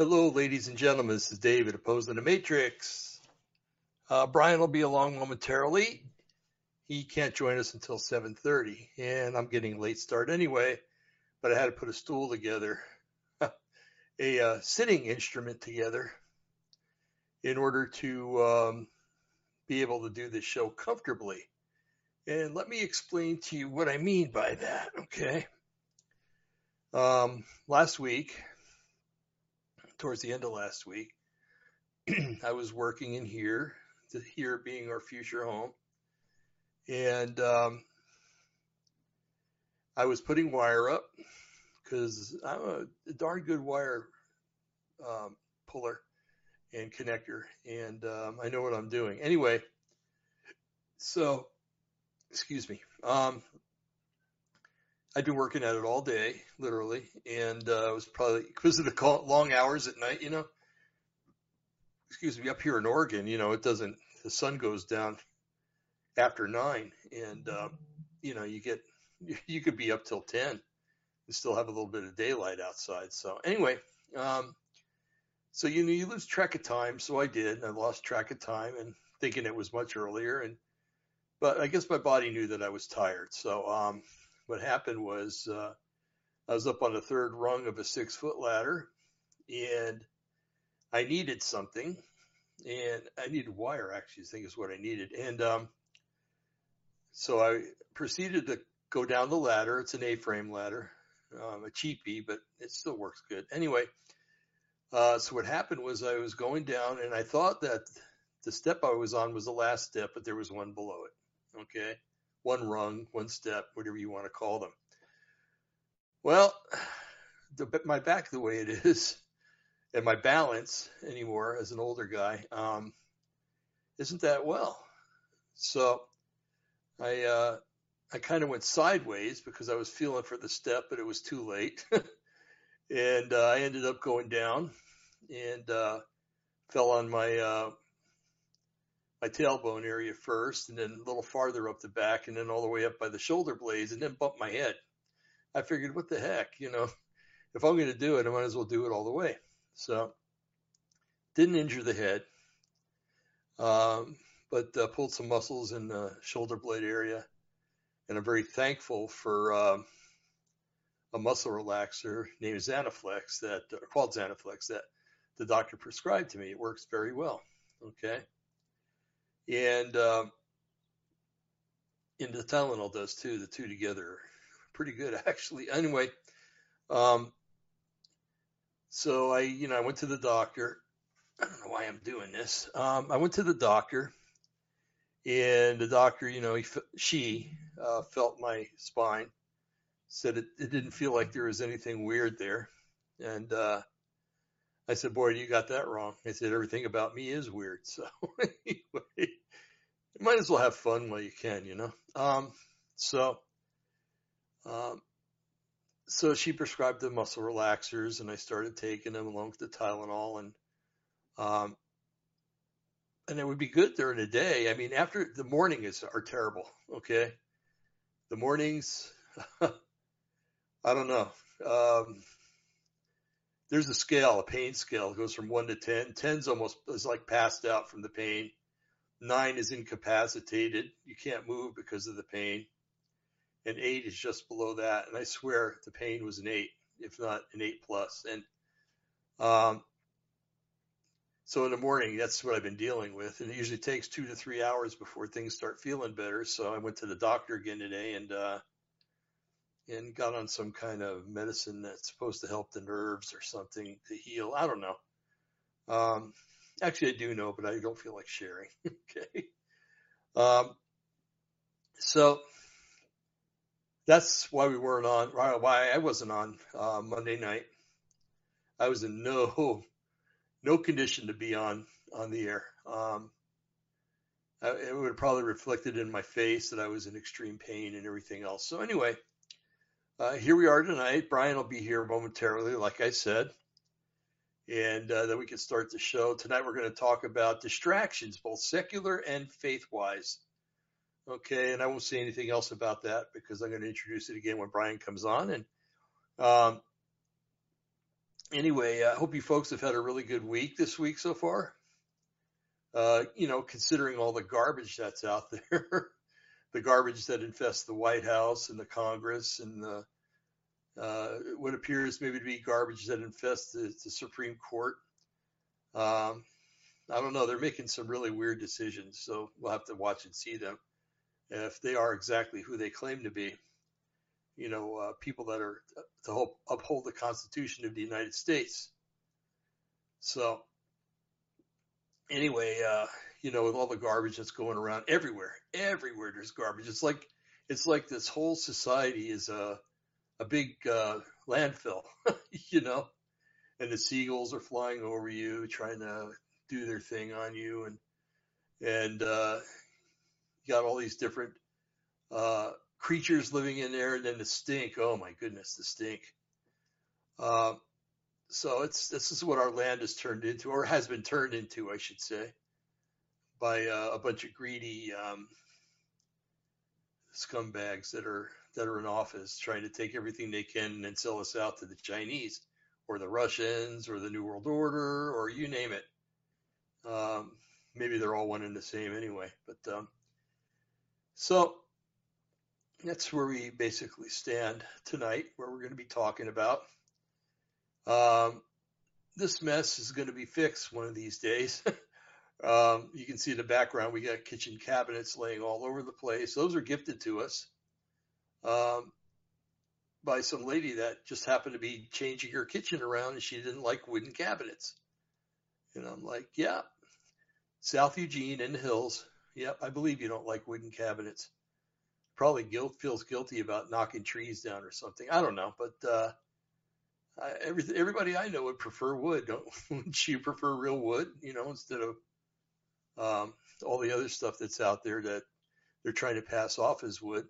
Hello, ladies and gentlemen. This is David, opposing the Matrix. Uh, Brian will be along momentarily. He can't join us until 7:30, and I'm getting a late start anyway. But I had to put a stool together, a uh, sitting instrument together, in order to um, be able to do this show comfortably. And let me explain to you what I mean by that. Okay. Um, last week, towards the end of last week, I was working in here, here being our future home, and um, I was putting wire up because I'm a darn good wire um, puller and connector, and um, I know what I'm doing. Anyway, so excuse me. Um, I'd been working at it all day, literally, and uh, it was probably because of the long hours at night. You know, excuse me. Up here in Oregon, you know, it doesn't. The sun goes down after nine, and uh, you know, you get you could be up till ten and still have a little bit of daylight outside. So anyway, um, so you know, you lose track of time. So I did. I lost track of time and thinking it was much earlier, and but I guess my body knew that I was tired. So um, what happened was uh, I was up on the third rung of a six foot ladder and I needed something and I needed wire actually, I think is what I needed. And, um, so I proceeded to go down the ladder. It's an A-frame ladder, um, a cheapie, but it still works good. Anyway, uh, so what happened was I was going down and I thought that the step I was on was the last step, but there was one below it. Okay one rung, one step, whatever you want to call them. Well, the, my back the way it is, and my balance anymore as an older guy, um, isn't that well. So I uh, I kind of went sideways because I was feeling for the step, but it was too late, and uh, I ended up going down and uh, fell on my uh, my tailbone area first and then a little farther up the back and then all the way up by the shoulder blades and then bump my head. I figured, what the heck, you know, if I'm going to do it, I might as well do it all the way. So didn't injure the head, um, but uh, pulled some muscles in the shoulder blade area. And I'm very thankful for um, a muscle relaxer named Zanaflex that, uh, called Zanaflex that the doctor prescribed to me. It works very well. Okay and um, and the Tylenol does too. The two together, pretty good actually. Anyway, um, so I, you know, I went to the doctor. I don't know why I'm doing this. Um, I went to the doctor, and the doctor, you know, he, she uh, felt my spine, said it, it didn't feel like there was anything weird there, and uh, I said, boy, you got that wrong. I said, everything about me is weird. So anyway, you might as well have fun while you can, you know? Um, so, um, so she prescribed the muscle relaxers and I started taking them along with the Tylenol and, um, and it would be good during the day. I mean, after the morning is are terrible. Okay. The mornings, I don't know. Um, there's a scale, a pain scale. It goes from one to 10. 10's almost is like passed out from the pain. Nine is incapacitated. You can't move because of the pain. And eight is just below that. And I swear the pain was an eight, if not an eight plus. And, um, so in the morning, that's what I've been dealing with. And it usually takes two to three hours before things start feeling better. So I went to the doctor again today and, uh, and got on some kind of medicine that's supposed to help the nerves or something to heal. I don't know. Um, actually, I do know, but I don't feel like sharing. okay. Um, so that's why we weren't on, why I wasn't on uh, Monday night. I was in no, no condition to be on, on the air. Um, it would have probably reflected in my face that I was in extreme pain and everything else. So anyway, uh, here we are tonight. Brian will be here momentarily, like I said, and uh, then we can start the show. Tonight we're going to talk about distractions, both secular and faith wise. Okay, and I won't say anything else about that because I'm going to introduce it again when Brian comes on. And um, anyway, I hope you folks have had a really good week this week so far. Uh, you know, considering all the garbage that's out there, the garbage that infests the White House and the Congress and the uh, what appears maybe to be garbage that infests the, the Supreme Court. Um, I don't know. They're making some really weird decisions, so we'll have to watch and see them if they are exactly who they claim to be. You know, uh, people that are to help uphold the Constitution of the United States. So, anyway, uh, you know, with all the garbage that's going around everywhere, everywhere there's garbage. It's like it's like this whole society is a a big uh, landfill, you know, and the seagulls are flying over you, trying to do their thing on you, and and uh, you got all these different uh, creatures living in there, and then the stink. Oh my goodness, the stink. Uh, so it's this is what our land has turned into, or has been turned into, I should say, by uh, a bunch of greedy um, scumbags that are that are in office trying to take everything they can and sell us out to the Chinese or the Russians or the New World Order or you name it. Um, maybe they're all one and the same anyway. But um, so that's where we basically stand tonight, where we're going to be talking about. Um, this mess is going to be fixed one of these days. um, you can see in the background, we got kitchen cabinets laying all over the place. Those are gifted to us um, by some lady that just happened to be changing her kitchen around and she didn't like wooden cabinets. And I'm like, yeah, South Eugene in the hills. Yep, I believe you don't like wooden cabinets. Probably guilt feels guilty about knocking trees down or something. I don't know, but uh, I, every, everybody I know would prefer wood. Don't wouldn't you prefer real wood? You know, instead of um, all the other stuff that's out there that they're trying to pass off as wood.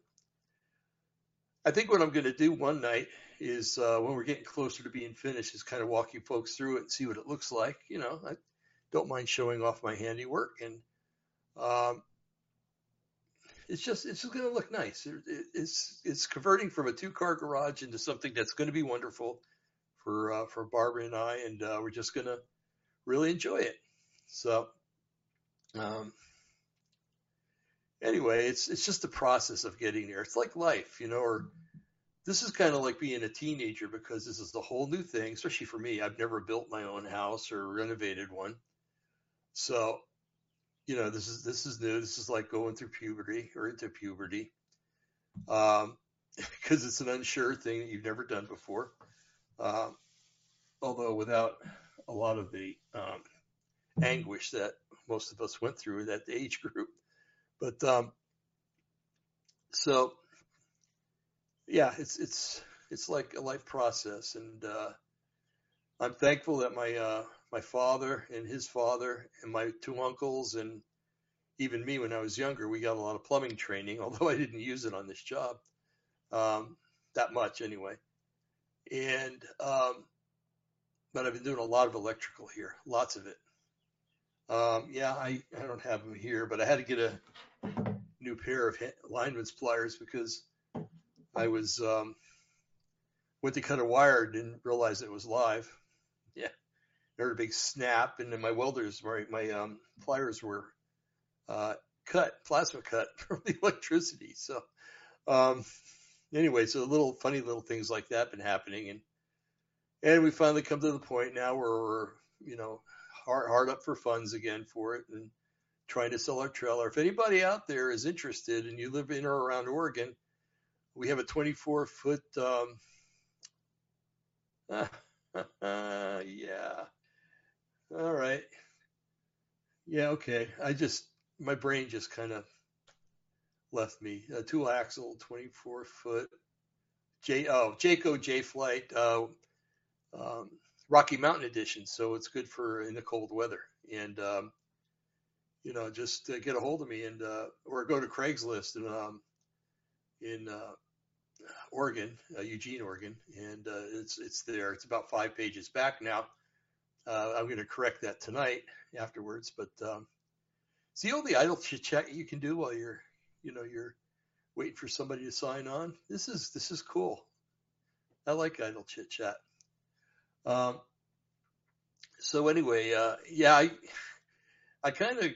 I think what I'm going to do one night is uh, when we're getting closer to being finished is kind of walk you folks through it and see what it looks like. You know, I don't mind showing off my handiwork and um, it's just it's just going to look nice. It, it, it's it's converting from a two car garage into something that's going to be wonderful for uh, for Barbara and I, and uh, we're just going to really enjoy it. So, um, anyway, it's it's just the process of getting there. It's like life, you know, or this is kind of like being a teenager because this is the whole new thing, especially for me. I've never built my own house or renovated one. So, you know, this is this is new. This is like going through puberty or into puberty. Um because it's an unsure thing that you've never done before. Um, although without a lot of the um, anguish that most of us went through that age group. But um, so, yeah, it's it's it's like a life process, and uh, I'm thankful that my uh, my father and his father and my two uncles and even me when I was younger, we got a lot of plumbing training, although I didn't use it on this job um, that much anyway. And um, but I've been doing a lot of electrical here, lots of it. Um, yeah, I, I don't have them here, but I had to get a new pair of lineman's pliers because I was um, went to cut a wire, didn't realize it was live. Yeah, there was a big snap, and then my welders, my my um, pliers were uh, cut, plasma cut from the electricity. So um, anyway, so little funny little things like that been happening, and and we finally come to the point now where we're you know hard, hard up for funds again for it and trying to sell our trailer. If anybody out there is interested and you live in or around Oregon, we have a 24 foot, um, yeah. All right. Yeah. Okay. I just, my brain just kind of left me. A two axle, 24 foot J, oh, Jayco Jay Flight, uh, um, Rocky Mountain edition, so it's good for in the cold weather. And um, you know, just uh, get a hold of me and uh, or go to Craigslist and um, in uh, Oregon, uh, Eugene, Oregon, and uh, it's it's there. It's about five pages back now. Uh, I'm going to correct that tonight afterwards, but um, see all the idle chit chat you can do while you're, you know, you're waiting for somebody to sign on. This is this is cool. I like idle chit chat. Um, so anyway, uh, yeah, I, I kind of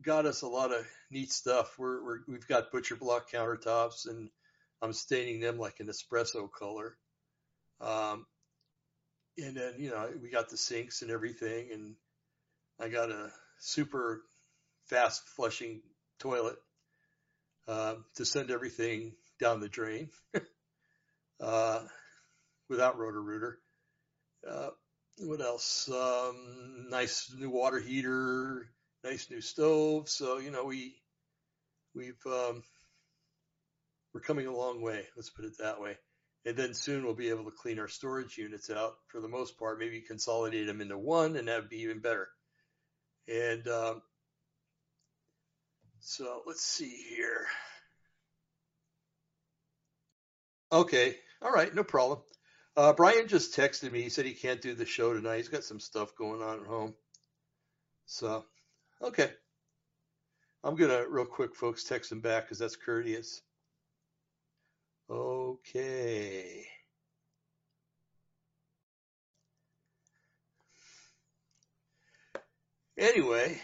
got us a lot of neat stuff. We're, we're, we've got butcher block countertops and I'm staining them like an espresso color. Um, and then, you know, we got the sinks and everything and I got a super fast flushing toilet, uh, to send everything down the drain, uh, without Roto-Rooter. Uh, what else? Um, nice new water heater, nice new stove. So, you know, we, we've, um, we're coming a long way. Let's put it that way. And then soon we'll be able to clean our storage units out for the most part, maybe consolidate them into one and that'd be even better. And, um, so let's see here. Okay. All right. No problem. Uh, Brian just texted me. He said he can't do the show tonight. He's got some stuff going on at home. So, okay. I'm going to, real quick, folks, text him back because that's courteous. Okay. Anyway,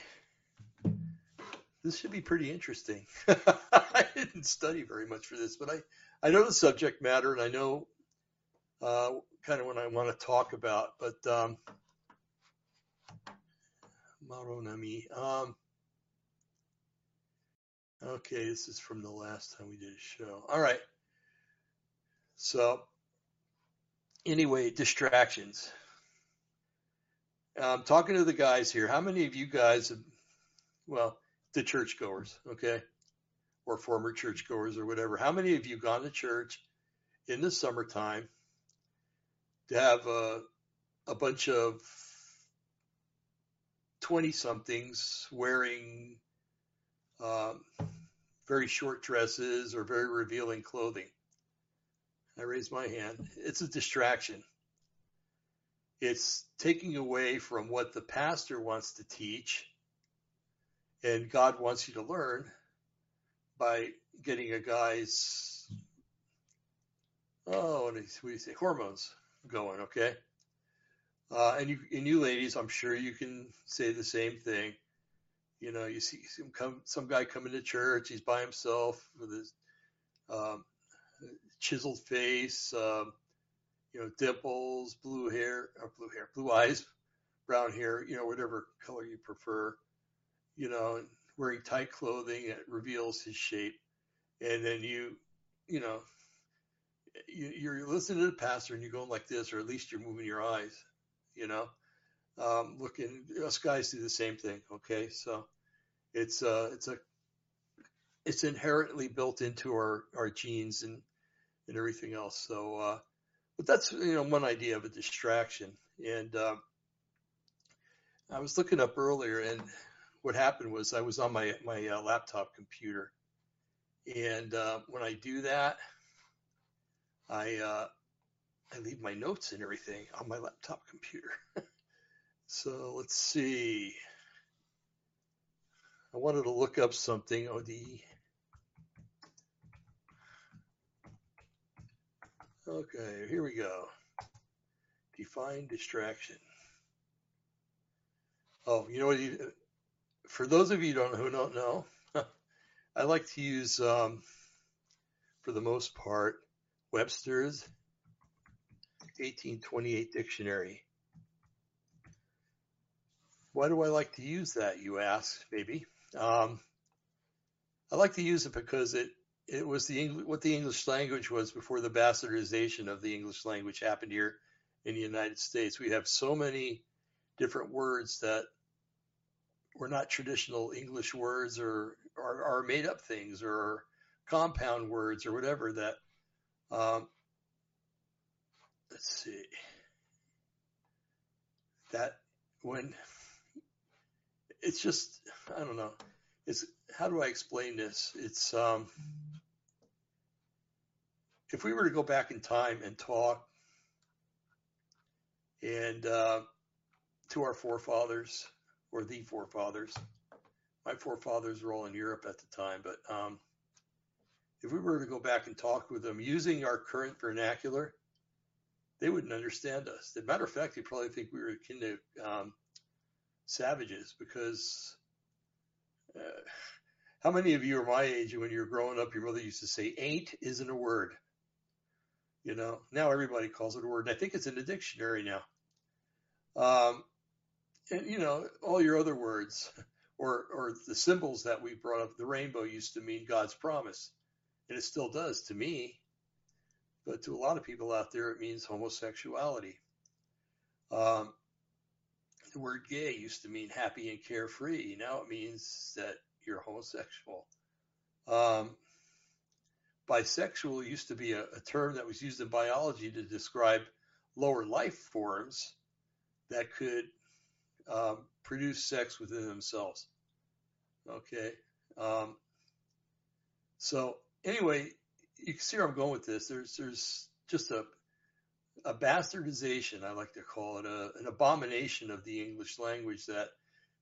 this should be pretty interesting. I didn't study very much for this, but I, I know the subject matter and I know uh, kind of what I want to talk about. But um, Maronami. Um, okay, this is from the last time we did a show. All right. So, anyway, distractions. I'm talking to the guys here. How many of you guys have, well, the churchgoers, okay, or former churchgoers or whatever, how many of you gone to church in the summertime to have a, a bunch of 20 somethings wearing um, very short dresses or very revealing clothing? I raise my hand. It's a distraction. It's taking away from what the pastor wants to teach and God wants you to learn by getting a guy's, oh, what do you say, hormones going, okay? Uh, and you, and you ladies, I'm sure you can say the same thing. You know, you see some come, some guy coming to church, he's by himself with his, um, chiseled face, um, you know, dimples, blue hair, or blue hair, blue eyes, brown hair, you know, whatever color you prefer, you know, wearing tight clothing that reveals his shape. And then you, you know, you, you're listening to the pastor and you're going like this, or at least you're moving your eyes, you know, um, looking, us guys do the same thing. Okay. So it's, uh, it's a, it's inherently built into our, our genes and, and everything else. So, uh, but that's, you know, one idea of a distraction. And, um, I was looking up earlier and what happened was I was on my, my uh, laptop computer. And, uh, when I do that, I, uh, I leave my notes and everything on my laptop computer. so let's see. I wanted to look up something. Oh, the Okay, here we go. Define distraction. Oh, you know what? You, for those of you don't, who don't know, I like to use, um, for the most part, Webster's 1828 dictionary. Why do I like to use that, you ask, maybe? Um, I like to use it because it it was the what the English language was before the bastardization of the English language happened here in the United States. We have so many different words that were not traditional English words or are, are made up things or compound words or whatever that, um, let's see, that when it's just, I don't know, it's, how do I explain this? It's, um, if we were to go back in time and talk and uh, to our forefathers or the forefathers, my forefathers were all in Europe at the time, but um, if we were to go back and talk with them using our current vernacular, they wouldn't understand us. As a matter of fact, they probably think we were akin to um, savages because uh, how many of you are my age and when you were growing up, your mother used to say, ain't isn't a word. You know, now everybody calls it a word. And I think it's in the dictionary now. Um, and you know, all your other words or, or the symbols that we brought up, the rainbow used to mean God's promise. And it still does to me. But to a lot of people out there, it means homosexuality. Um, the word gay used to mean happy and carefree. Now it means that you're homosexual. Um, bisexual used to be a, a, term that was used in biology to describe lower life forms that could um, produce sex within themselves. Okay. Um, so anyway, you can see where I'm going with this. There's there's just a a bastardization, I like to call it, a, an abomination of the English language that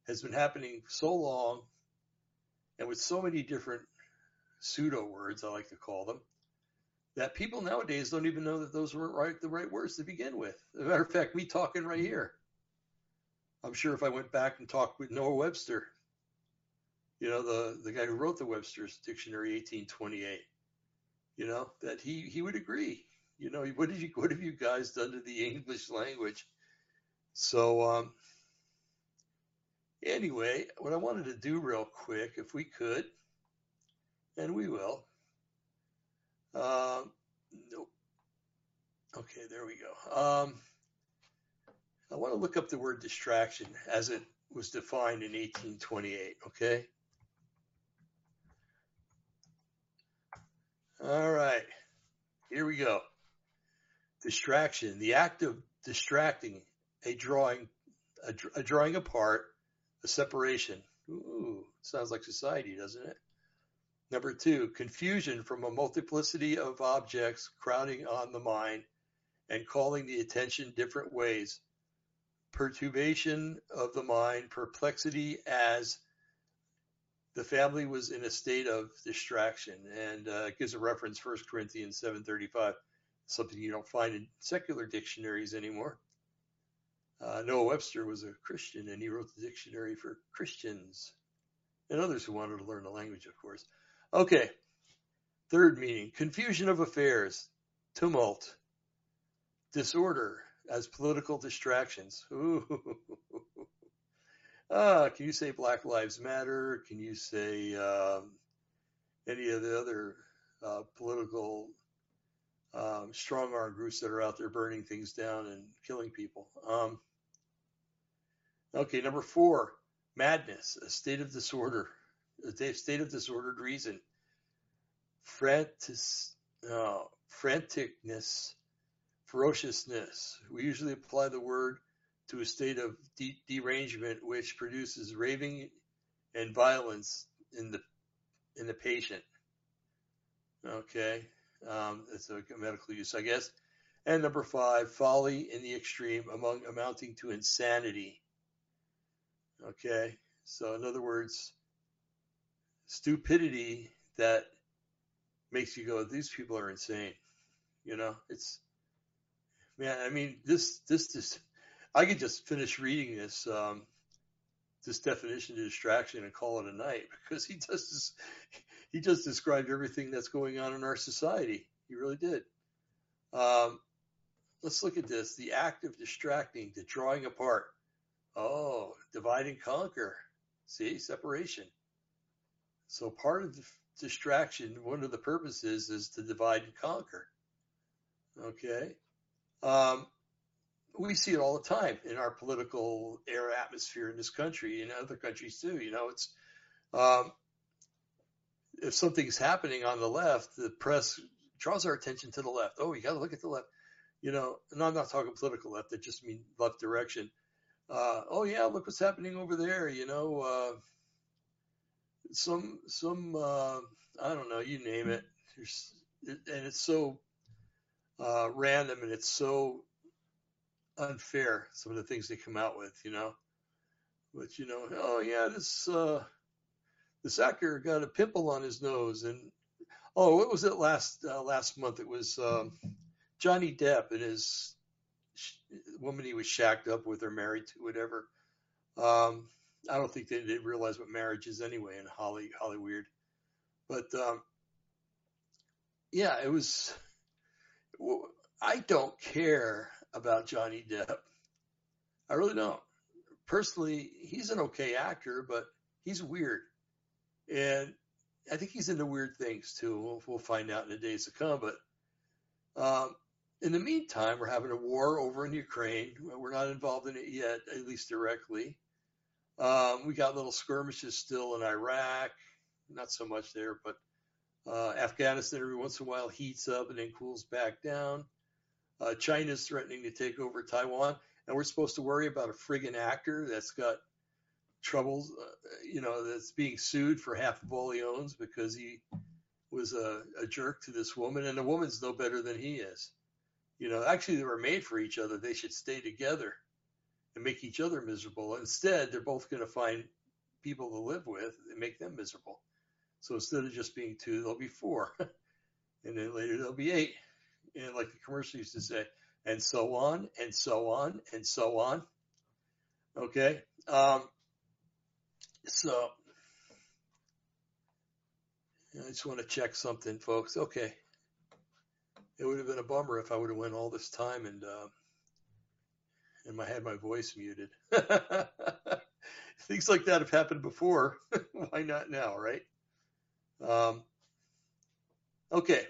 has been happening so long and with so many different pseudo words, I like to call them, that people nowadays don't even know that those weren't right, the right words to begin with. As a matter of fact, we talking right here. I'm sure if I went back and talked with Noah Webster, you know, the, the guy who wrote the Webster's Dictionary 1828, you know, that he, he would agree. You know, what did you what have you guys done to the English language? So um anyway, what I wanted to do real quick, if we could, and we will. Um, nope. Okay, there we go. Um, I want to look up the word distraction as it was defined in 1828. Okay. All right. Here we go. Distraction, the act of distracting a drawing, a, a drawing apart, a separation. Ooh, sounds like society, doesn't it? Number two, confusion from a multiplicity of objects crowding on the mind and calling the attention different ways. Perturbation of the mind, perplexity as the family was in a state of distraction. And uh, gives a reference, 1 Corinthians 7.35 something you don't find in secular dictionaries anymore. Uh, Noah Webster was a Christian and he wrote the dictionary for Christians and others who wanted to learn the language, of course. Okay. Third meaning confusion of affairs, tumult, disorder as political distractions. Ooh. Ah, can you say Black Lives Matter? Can you say um, any of the other uh, political um, strong arm groups that are out there burning things down and killing people. Um, okay, number four, madness, a state of disorder, a state of disordered reason. Frantis, uh, franticness, ferociousness. We usually apply the word to a state of de- derangement which produces raving and violence in the in the patient. Okay, um, it's a medical use, I guess. And number five, folly in the extreme among amounting to insanity. Okay. So in other words, stupidity that makes you go, these people are insane. You know, it's, man, I mean, this, this, this, I could just finish reading this, um, this definition of distraction and call it a night because he does he just described everything that's going on in our society. He really did. Um, let's look at this. The act of distracting, the drawing apart. Oh, divide and conquer. See, separation. So part of the distraction, one of the purposes is to divide and conquer. Okay. Um, we see it all the time in our political air atmosphere in this country and other countries too. You know, it's um, if something's happening on the left, the press draws our attention to the left. Oh, you got to look at the left. You know, and I'm not talking political left. I just mean left direction. Uh, oh yeah, look what's happening over there. You know, uh, some some uh, I don't know, you name it. it and it's so uh, random and it's so unfair. Some of the things they come out with, you know. But you know, oh yeah, this uh, this actor got a pimple on his nose, and oh, what was it last uh, last month? It was um, Johnny Depp and his woman he was shacked up with or married to, whatever. Um, I don't think they realize what marriage is anyway in Holly Hollywood. But um, yeah, it was. I don't care about Johnny Depp. I really don't. Personally, he's an okay actor, but he's weird, and I think he's into weird things too. We'll, we'll find out in the days to come. But um, in the meantime, we're having a war over in Ukraine. We're not involved in it yet, at least directly. Um, we got little skirmishes still in Iraq, not so much there, but uh, Afghanistan every once in a while heats up and then cools back down. Uh, China's threatening to take over Taiwan, and we're supposed to worry about a friggin' actor that's got troubles, uh, you know, that's being sued for half of all he owns because he was a, a jerk to this woman, and the woman's no better than he is. You know, actually, they were made for each other. They should stay together and make each other miserable. Instead, they're both going to find people to live with and make them miserable. So instead of just being two, there'll be four. and then later there'll be eight. And like the commercial used to say, and so on, and so on, and so on. Okay. Um, so I just want to check something, folks. Okay. It would have been a bummer if I would have went all this time and uh, and I had my voice muted. Things like that have happened before. Why not now, right? Um, okay,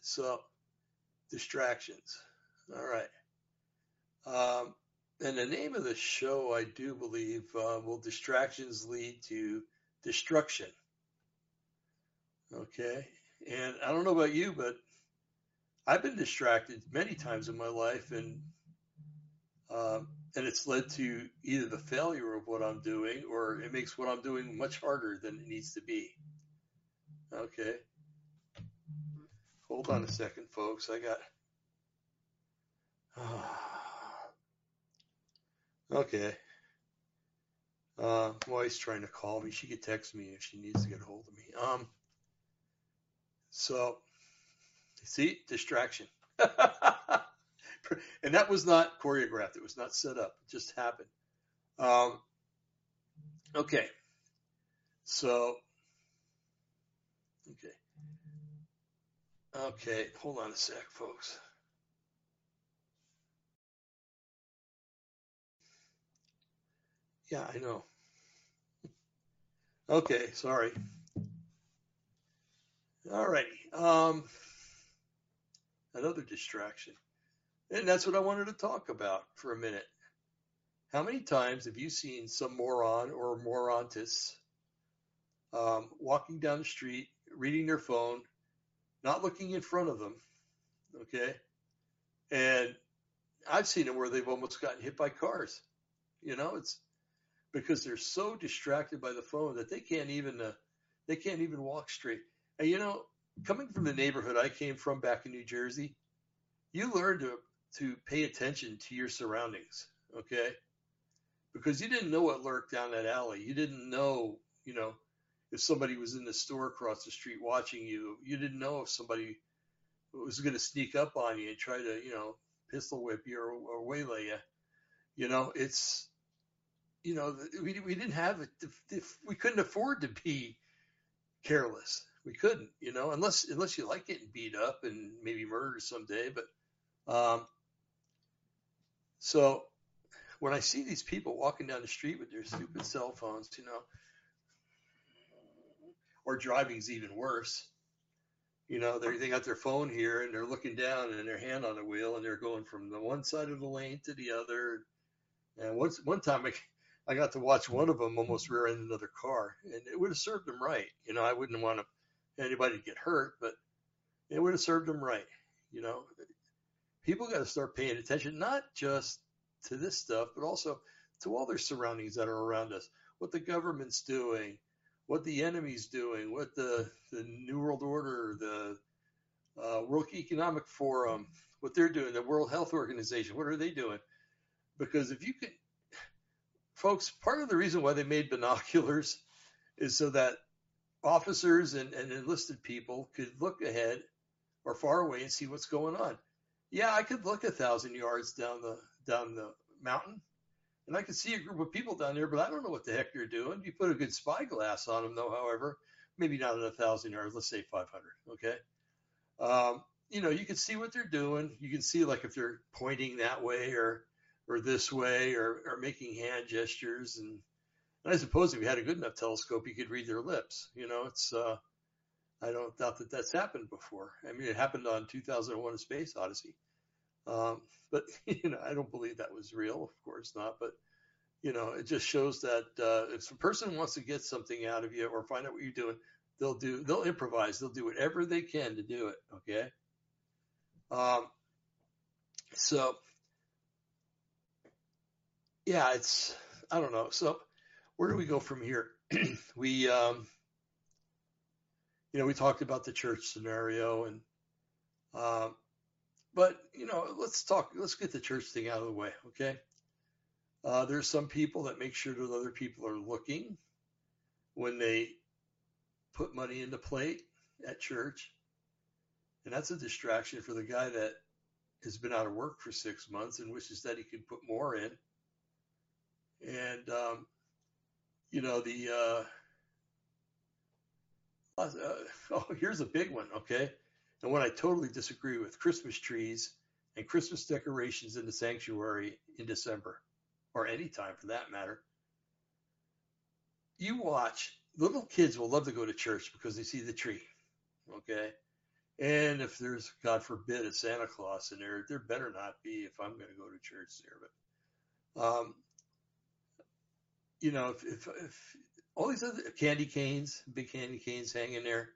so distractions. All right. Um, and the name of the show, I do believe, uh, will distractions lead to destruction. Okay. And I don't know about you, but I've been distracted many times in my life, and um, and it's led to either the failure of what I'm doing or it makes what I'm doing much harder than it needs to be. Okay. Hold on a second, folks. I got. okay. Uh, wife's trying to call me. She could text me if she needs to get a hold of me. Um. So, see, distraction. and that was not choreographed. It was not set up. It just happened. Um, okay. So, okay. Okay. Hold on a sec, folks. Yeah, I know. Okay. Sorry. All righty. Um, another distraction. And that's what I wanted to talk about for a minute. How many times have you seen some moron or morontis um, walking down the street, reading their phone, not looking in front of them? Okay. And I've seen it where they've almost gotten hit by cars. You know, it's because they're so distracted by the phone that they can't even uh, they can't even walk straight. And you know, coming from the neighborhood I came from back in New Jersey, you learn to to pay attention to your surroundings, okay? Because you didn't know what lurked down that alley. You didn't know, you know, if somebody was in the store across the street watching you. You didn't know if somebody was going to sneak up on you and try to, you know, pistol whip you or, or waylay you. You know, it's, you know, we, we didn't have it. If we couldn't afford to be careless. We couldn't, you know, unless unless you like getting beat up and maybe murdered someday. But um, so when I see these people walking down the street with their stupid cell phones, you know, or driving's even worse. You know, they they got their phone here and they're looking down and their hand on the wheel and they're going from the one side of the lane to the other. And once one time I, I got to watch one of them almost rear end another car, and it would have served them right. You know, I wouldn't want anybody to get hurt, but it would have served them right. You know, people got to start paying attention, not just to this stuff, but also to all their surroundings that are around us, what the government's doing, what the enemy's doing, what the, the New World Order, the uh, World Economic Forum, what they're doing, the World Health Organization, what are they doing? Because if you can, folks, part of the reason why they made binoculars is so that officers and, and enlisted people could look ahead or far away and see what's going on. yeah, I could look a thousand yards down the down the mountain, and I can see a group of people down there, but I don't know what the heck they're doing. You put a good spyglass on them, though. However, maybe not at a thousand yards. Let's say 500. Okay. Um, you know, you can see what they're doing. You can see like if they're pointing that way or or this way or or making hand gestures and and I suppose if you had a good enough telescope, you could read their lips. You know, it's uh, I don't doubt that that's happened before. I mean, it happened on 2001: A Space Odyssey, um, but you know, I don't believe that was real. Of course not. But you know, it just shows that uh, if a person wants to get something out of you or find out what you're doing, they'll do. They'll improvise. They'll do whatever they can to do it. Okay. Um, so yeah, it's I don't know. So where do we go from here? we, um, you know, we talked about the church scenario and, um, but you know, let's talk, let's get the church thing out of the way. Okay. Uh, there's some people that make sure that other people are looking when they put money into plate at church. And that's a distraction for the guy that has been out of work for six months and wishes that he could put more in. And, um, you know, the, uh, uh, oh, here's a big one, okay? And what I totally disagree with Christmas trees and Christmas decorations in the sanctuary in December, or any time for that matter. You watch, little kids will love to go to church because they see the tree, okay? And if there's, God forbid, a Santa Claus in there, there better not be if I'm going to go to church there. But um, you know, if, if, if all these other candy canes, big candy canes hanging there.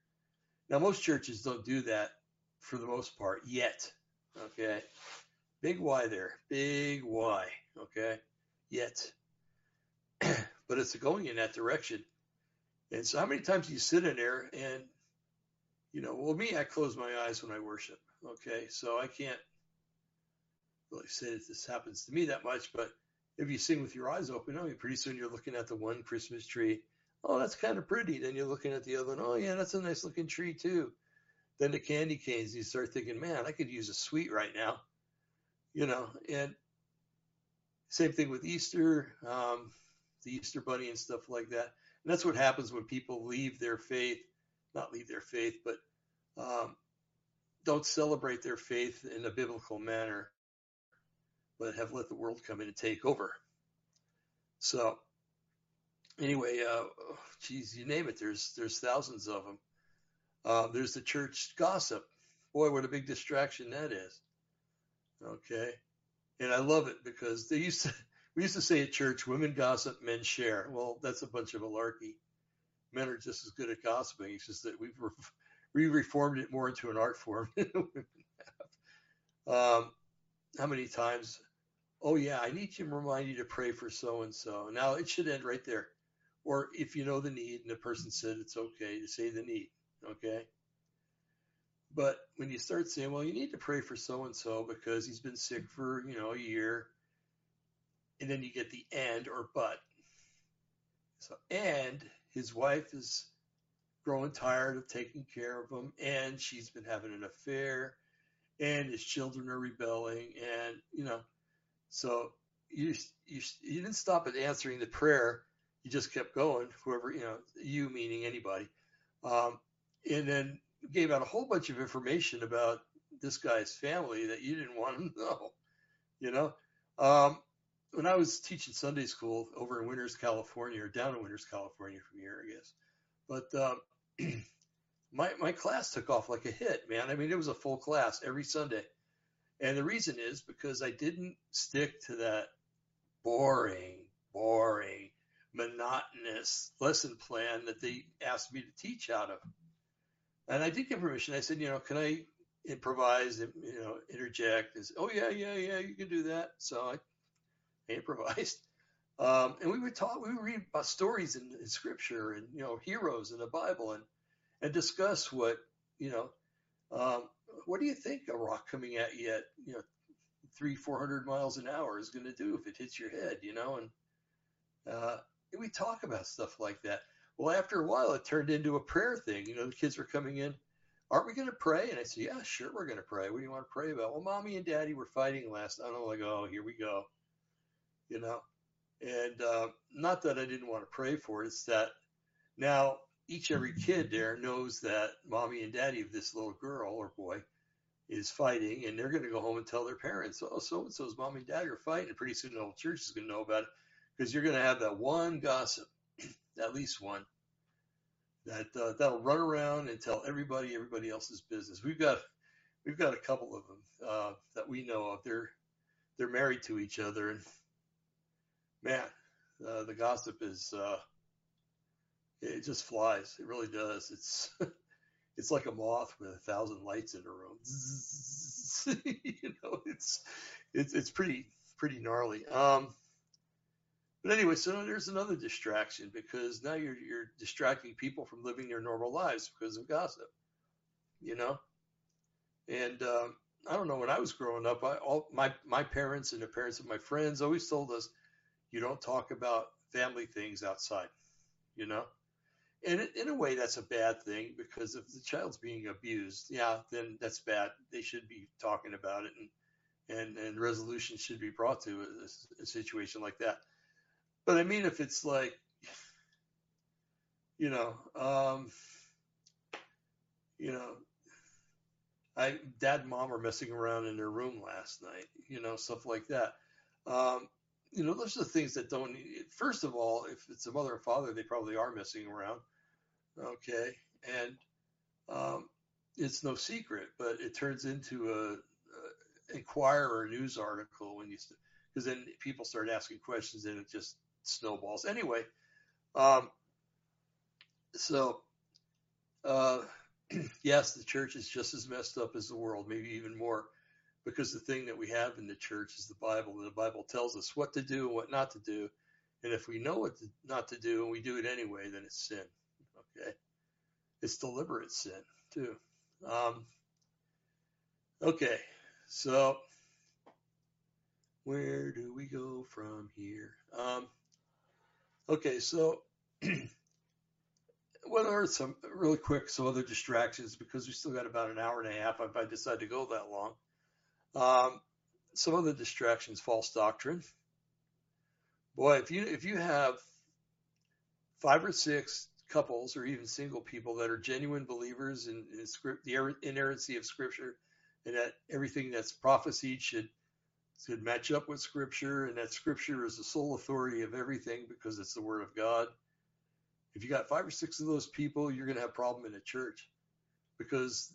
Now, most churches don't do that for the most part yet. Okay. Big Y there. Big Y. Okay. Yet. but it's going in that direction. And so, how many times do you sit in there and, you know, well, me, I close my eyes when I worship. Okay. So I can't really say that this happens to me that much, but if you sing with your eyes open, I mean, pretty soon you're looking at the one Christmas tree. Oh, that's kind of pretty. Then you're looking at the other one. Oh, yeah, that's a nice looking tree too. Then the candy canes, you start thinking, man, I could use a sweet right now. You know, and same thing with Easter, um, the Easter bunny and stuff like that. And that's what happens when people leave their faith, not leave their faith, but um, don't celebrate their faith in a biblical manner but have let the world come in and take over. So anyway, uh, geez, you name it. There's there's thousands of them. Uh, there's the church gossip. Boy, what a big distraction that is. Okay, and I love it because they used to we used to say at church, women gossip, men share. Well, that's a bunch of malarkey. Men are just as good at gossiping. It's just that we've we reformed it more into an art form. Um, how many times oh yeah, I need you to remind you to pray for so and so. Now it should end right there. Or if you know the need and the person said it's okay to say the need, okay? But when you start saying, well, you need to pray for so and so because he's been sick for, you know, a year, and then you get the and or but. So, and his wife is growing tired of taking care of him, and she's been having an affair, and his children are rebelling, and, you know, so you, you, you didn't stop at answering the prayer. You just kept going, whoever, you know, you meaning anybody. Um, and then gave out a whole bunch of information about this guy's family that you didn't want to know, you know? Um, when I was teaching Sunday school over in Winters, California, or down in Winters, California from here, I guess. But um, my my class took off like a hit, man. I mean, it was a full class every Sunday. And the reason is because I didn't stick to that boring, boring, monotonous lesson plan that they asked me to teach out of. And I did get permission. I said, you know, can I improvise, and you know, interject? And oh, yeah, yeah, yeah, you can do that. So I, I improvised. Um, and we would talk, we would read about stories in, in scripture and, you know, heroes in the Bible and, and discuss what, you know, um, what do you think a rock coming at you at you know three four hundred miles an hour is going to do if it hits your head you know and uh, we talk about stuff like that well after a while it turned into a prayer thing you know the kids were coming in aren't we going to pray? And I said, yeah, sure, we're going to pray. What do you want to pray about? Well, mommy and daddy were fighting last night. I'm like, oh, here we go. You know, and uh, not that I didn't want to pray for it. It's that now each every kid there knows that mommy and daddy of this little girl or boy is fighting, and they're going to go home and tell their parents, oh, so and so's mom and dad are fighting. And pretty soon the whole church is going to know about it because you're going to have that one gossip, at least one, that uh, that'll run around and tell everybody everybody else's business. We've got we've got a couple of them uh, that we know of. They're they're married to each other, and man, uh, the gossip is uh, it just flies. It really does. It's it's like a moth with a thousand lights in a room. you know, it's it's it's pretty pretty gnarly. Um, but anyway, so there's another distraction because now you're you're distracting people from living their normal lives because of gossip. You know, and um, I don't know when I was growing up, I all my my parents and the parents of my friends always told us, you don't talk about family things outside. You know, and in a way that's a bad thing because if the child's being abused yeah then that's bad they should be talking about it and and, and resolution should be brought to a, a situation like that but i mean if it's like you know um you know i dad and mom are messing around in their room last night you know stuff like that. Um you know those are the things that don't first of all if it's a mother and father they probably are messing around okay, and um, it's no secret, but it turns into a, a Inquirer news article when you because then people start asking questions and it just snowballs. Anyway, um, so uh, yes, the church is just as messed up as the world, maybe even more, because the thing that we have in the church is the Bible, and the Bible tells us what to do and what not to do. And if we know what to, not to do and we do it anyway, then it's sin. Okay, it's deliberate sin too. Um, okay, so where do we go from here? Um, okay, so what are some really quick some other distractions because we still got about an hour and a half if I decide to go that long. Um, some other distractions, false doctrine. Boy, if you if you have five or six couples or even single people that are genuine believers in, in script, the inerrancy of Scripture, and that everything that's prophesied should should match up with Scripture, and that Scripture is the sole authority of everything because it's the Word of God. If you got five or six of those people, you're going to have a problem in a church because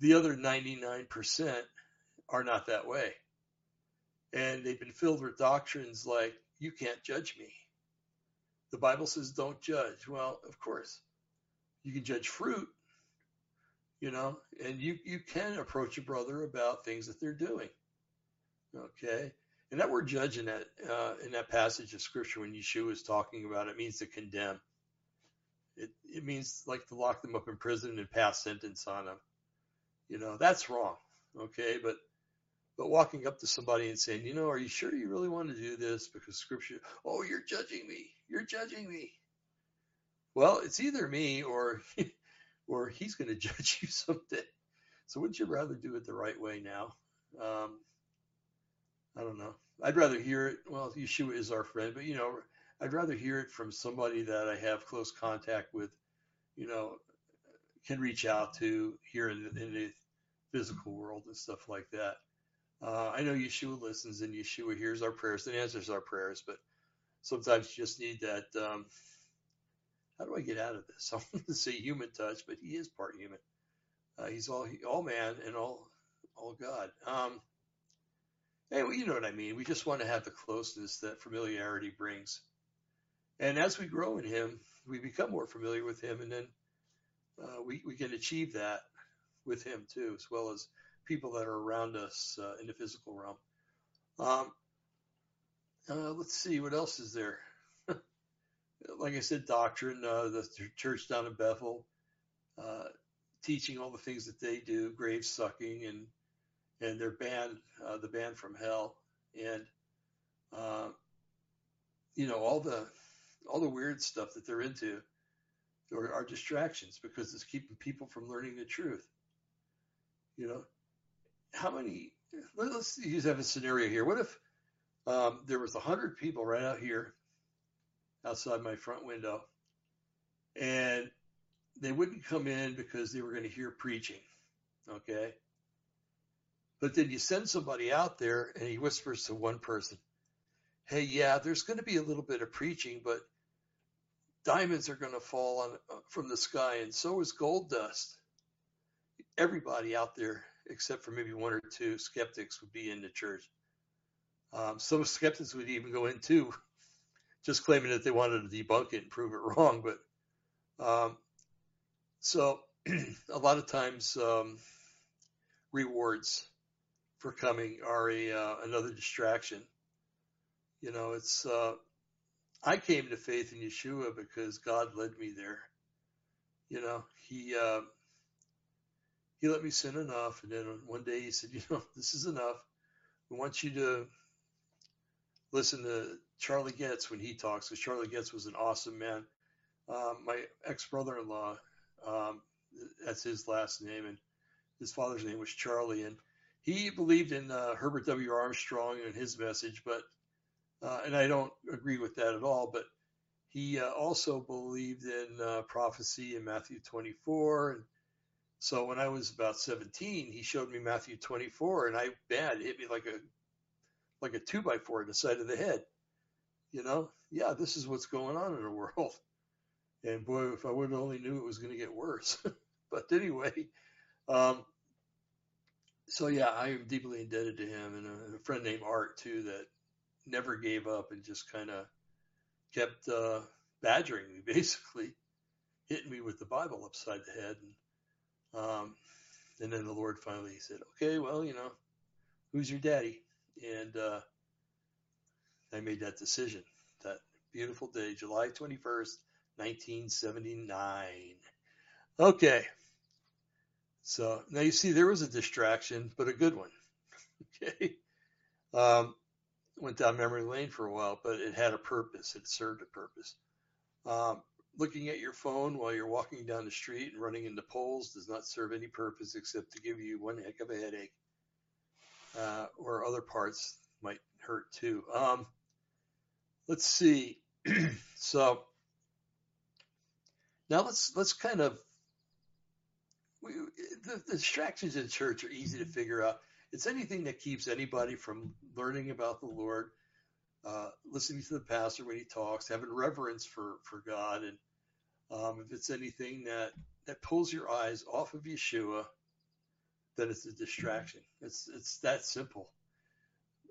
the other 99% are not that way. And they've been filled with doctrines like, you can't judge me the Bible says don't judge. Well, of course, you can judge fruit, you know, and you, you can approach a brother about things that they're doing. Okay. And that word judge in that, uh, in that passage of scripture when Yeshua is talking about it means to condemn. It, it means like to lock them up in prison and pass sentence on them. You know, that's wrong. Okay. But but walking up to somebody and saying, you know, are you sure you really want to do this? Because scripture, oh, you're judging me. You're judging me. Well, it's either me or, or he's going to judge you someday. So wouldn't you rather do it the right way now? Um, I don't know. I'd rather hear it. Well, Yeshua is our friend, but you know, I'd rather hear it from somebody that I have close contact with, you know, can reach out to here in, in the physical world and stuff like that. Uh, I know Yeshua listens and Yeshua hears our prayers and answers our prayers, but sometimes you just need that. Um, how do I get out of this? I want to say human touch, but he is part human. Uh, he's all all man and all all God. Um, anyway, you know what I mean. We just want to have the closeness that familiarity brings, and as we grow in Him, we become more familiar with Him, and then uh, we we can achieve that with Him too, as well as people that are around us uh, in the physical realm. Um, uh, let's see, what else is there? like I said, doctrine, uh, the church down in Bethel, uh, teaching all the things that they do, grave sucking and, and their band, uh, the band from hell. And, uh, you know, all the, all the weird stuff that they're into. or are distractions because it's keeping people from learning the truth. You know, how many? Let's use have a scenario here. What if um, there was a hundred people right out here outside my front window, and they wouldn't come in because they were going to hear preaching, okay? But then you send somebody out there and he whispers to one person, "Hey, yeah, there's going to be a little bit of preaching, but diamonds are going to fall on uh, from the sky, and so is gold dust." Everybody out there, except for maybe one or two skeptics, would be in the church. Um, some skeptics would even go in too, just claiming that they wanted to debunk it and prove it wrong. But um, so a lot of times um, rewards for coming are a uh, another distraction. You know, it's uh, I came to faith in Yeshua because God led me there. You know, he uh, he let me sin enough, and then one day he said, you know, this is enough. We want you to listen to Charlie Getz when he talks, because Charlie Getz was an awesome man. Um, my ex brother-in-law, um, that's his last name, and his father's name was Charlie, and he believed in uh, Herbert W. Armstrong and his message, but uh, and I don't agree with that at all. But he uh, also believed in uh, prophecy in Matthew 24, and so when I was about 17, he showed me Matthew 24, and I bad it hit me like a like a two by four in the side of the head. You know, yeah, this is what's going on in the world. And boy, if I would have only knew it was going to get worse. but anyway, um, so yeah, I am deeply indebted to him and a, a, friend named Art too that never gave up and just kind of kept uh, badgering me, basically hitting me with the Bible upside the head. And um, and then the Lord finally said, "Okay, well, you know, who's your daddy?" And uh, I made that decision that beautiful day, July 21st, 1979. Okay. So now you see there was a distraction, but a good one. okay. Um, went down memory lane for a while, but it had a purpose. It served a purpose. Um, looking at your phone while you're walking down the street and running into poles does not serve any purpose except to give you one heck of a headache. Uh, or other parts might hurt too. Um, let's see. so now let's let's kind of we, the, the distractions in church are easy to figure out. It's anything that keeps anybody from learning about the Lord, uh, listening to the pastor when he talks, having reverence for for God, and um, if it's anything that that pulls your eyes off of Yeshua, then it's a distraction. It's it's that simple.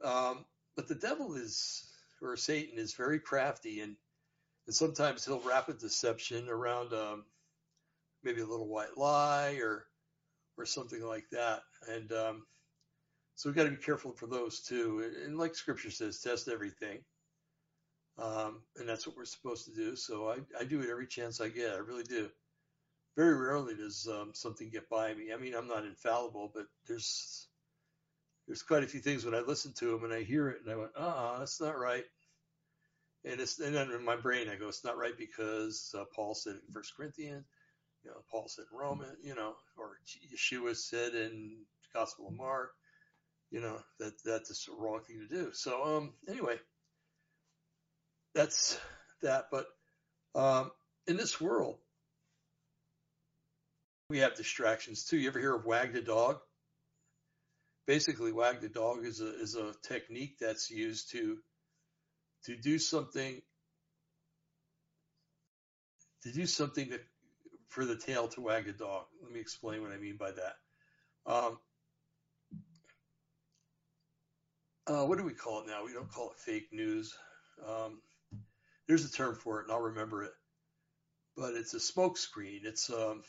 Um, but the devil is, or Satan is very crafty, and and sometimes he'll wrap a deception around um, maybe a little white lie or or something like that. And um, so we've got to be careful for those too. And like Scripture says, test everything. Um, and that's what we're supposed to do. So I, I do it every chance I get. I really do. Very rarely does um, something get by me. I mean, I'm not infallible, but there's there's quite a few things when I listen to them and I hear it and I went, uh-uh, that's not right. And it's and then in my brain I go, it's not right because uh, Paul said it in First Corinthians you know, Paul said in Roman, you know, or Yeshua said in Gospel of Mark, you know, that that's a wrong thing to do. So, um, anyway, that's that. But um, in this world, we have distractions too. You ever hear of wag the dog? Basically, wag the dog is a is a technique that's used to to do something to do something that for the tail to wag a dog. Let me explain what I mean by that. Um, uh, what do we call it now? We don't call it fake news. Um, there's a term for it, and I'll remember it. But it's a smokescreen. It's um,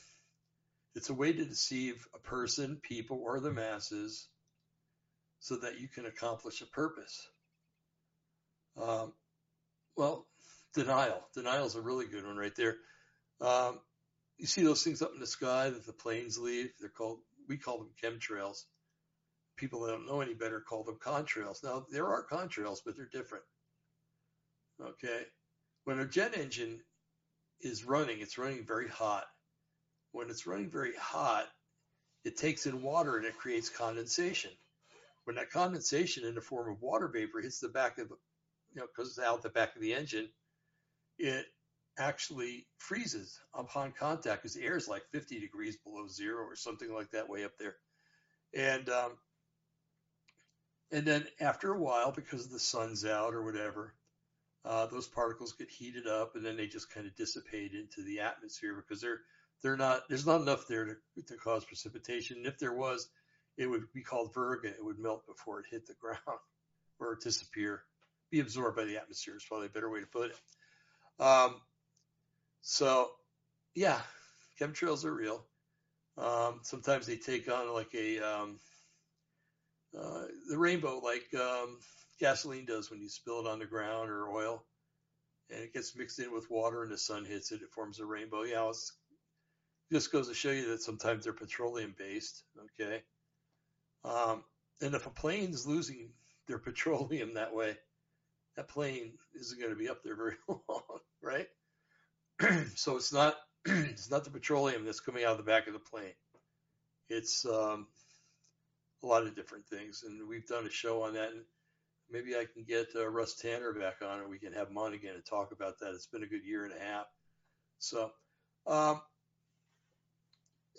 it's a way to deceive a person, people, or the masses, so that you can accomplish a purpose. Um, well, denial. Denial is a really good one right there. Um, you see those things up in the sky that the planes leave. They're called, we call them chemtrails. People that don't know any better call them contrails. Now, there are contrails, but they're different. Okay. When a jet engine is running, it's running very hot. When it's running very hot, it takes in water and it creates condensation. When that condensation in the form of water vapor hits the back of, you know, goes out the back of the engine, it actually freezes upon contact because the air is like 50 degrees below zero or something like that way up there. And um, and then after a while, because the sun's out or whatever, uh, those particles get heated up and then they just kind of dissipate into the atmosphere because they're they're not there's not enough there to, to cause precipitation. And if there was, it would be called virga. It would melt before it hit the ground or disappear, be absorbed by the atmosphere. Is probably a better way to put it. Um, so, yeah, chemtrails are real. Um, sometimes they take on like a um, uh, the rainbow, like um, gasoline does when you spill it on the ground or oil, and it gets mixed in with water and the sun hits it, it forms a rainbow. Yeah, it just goes to show you that sometimes they're petroleum based. Okay, um, and if a plane's losing their petroleum that way, that plane isn't going to be up there very long, right? so it's not it's not the petroleum that's coming out of the back of the plane. It's um, a lot of different things, and we've done a show on that. And maybe I can get uh, Russ Tanner back on, and we can have him on again and talk about that. It's been a good year and a half. So, um,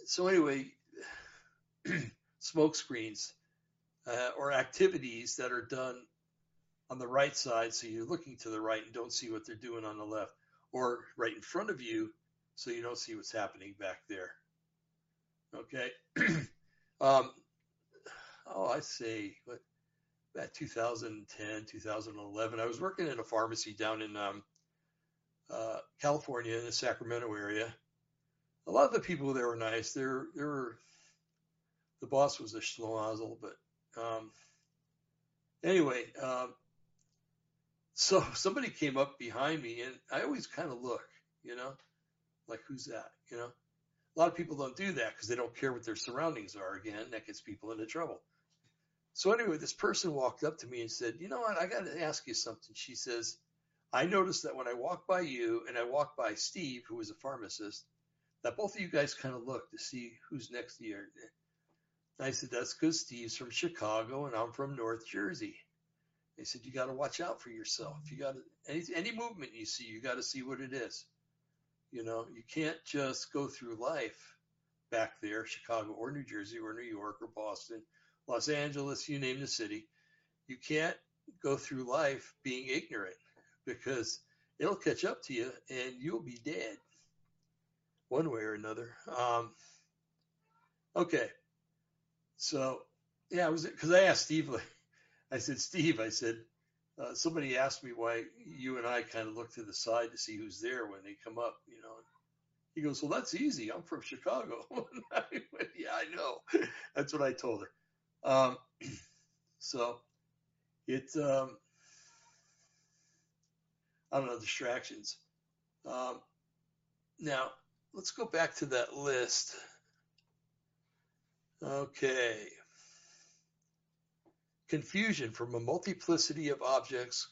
so anyway, smoke screens uh, or activities that are done on the right side, so you're looking to the right and don't see what they're doing on the left, or right in front of you, so you don't see what's happening back there. Okay. um, oh, I say, what, about 2010, 2011, I was working in a pharmacy down in um, uh, California in the Sacramento area. A lot of the people there were nice. There, there were, the boss was a schnozzle, but um, anyway, um, so somebody came up behind me, and I always kind of look, you know, like who's that, you know. A lot of people don't do that because they don't care what their surroundings are. Again, that gets people into trouble. So anyway, this person walked up to me and said, "You know what? I got to ask you something." She says, "I noticed that when I walk by you and I walk by Steve, who is a pharmacist, that both of you guys kind of look to see who's next to you." And I said, "That's because Steve's from Chicago and I'm from North Jersey." They said, "You got to watch out for yourself. You got any any movement you see, you got to see what it is. You know, you can't just go through life back there, Chicago or New Jersey or New York or Boston." Los Angeles, you name the city, you can't go through life being ignorant because it'll catch up to you and you'll be dead one way or another. Um, okay. So, yeah, I was because I asked Steve, like, I said, Steve, I said, uh, somebody asked me why you and I kind of look to the side to see who's there when they come up, you know. He goes, Well, that's easy. I'm from Chicago. I went, yeah, I know. That's what I told her. Um, so it, um, I don't know, distractions. Um, now, let's go back to that list. Okay. Confusion from a multiplicity of objects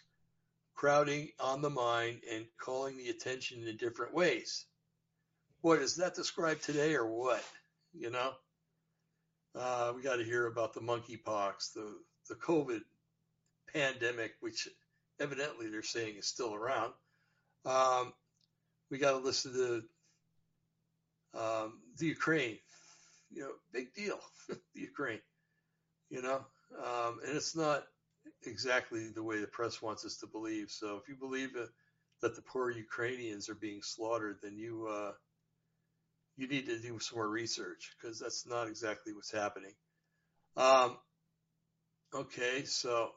crowding on the mind and calling the attention in different ways. What is that described today or what? You know? Uh, we got to hear about the monkeypox, the the COVID pandemic, which evidently they're saying is still around. Um, we got to listen to um, the Ukraine. You know, big deal, the Ukraine. You know, um, and it's not exactly the way the press wants us to believe. So if you believe that the poor Ukrainians are being slaughtered, then you uh, you need to do some more research because that's not exactly what's happening. Um, okay, so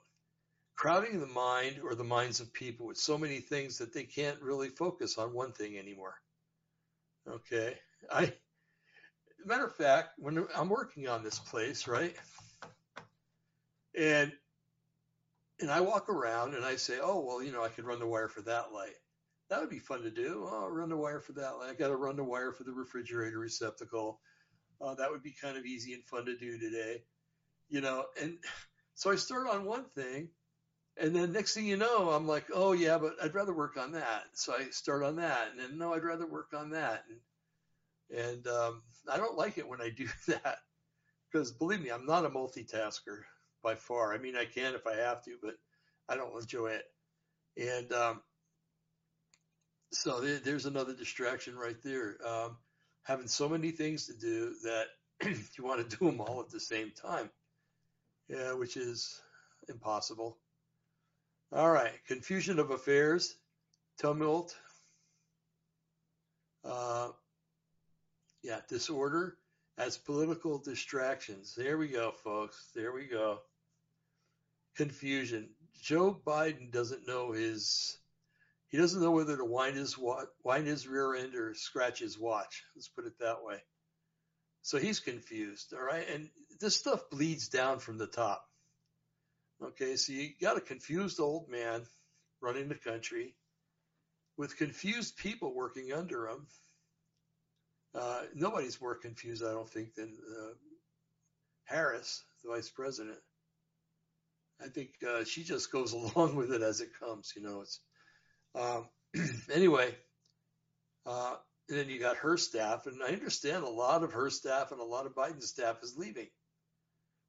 crowding the mind or the minds of people with so many things that they can't really focus on one thing anymore. Okay, I, matter of fact, when I'm working on this place, right, and and I walk around and I say, oh well, you know, I could run the wire for that light. That would be fun to do. Oh, run the wire for that. Light. I got to run the wire for the refrigerator receptacle. Uh, that would be kind of easy and fun to do today, you know. And so I start on one thing, And then next thing you know, I'm like, oh yeah, but I'd rather work on that. So I start on that, and then no, I'd rather work on that. And and um, I don't like it when I do that because believe me, I'm not a multitasker by far. I mean, I can if I have to, but I don't enjoy it. And um, so there, there's another distraction right there. Um, having so many things to do that you want to do them all at the same time, yeah, which is impossible. All right, confusion of affairs, tumult, uh, yeah, disorder as political distractions. There we go, folks. There we go. Confusion. Joe Biden doesn't know his. He doesn't know whether to wind his wind his rear end or scratch his watch. Let's put it that way. So he's confused. All right, and this stuff bleeds down from the top. Okay, so you got a confused old man running the country with confused people working under him. Uh, nobody's more confused, I don't think, than uh, Harris, the vice president. I think uh, she just goes along with it as it comes. You know, it's um, anyway. Uh, and then you got her staff, and I understand a lot of her staff and a lot of Biden's staff is leaving.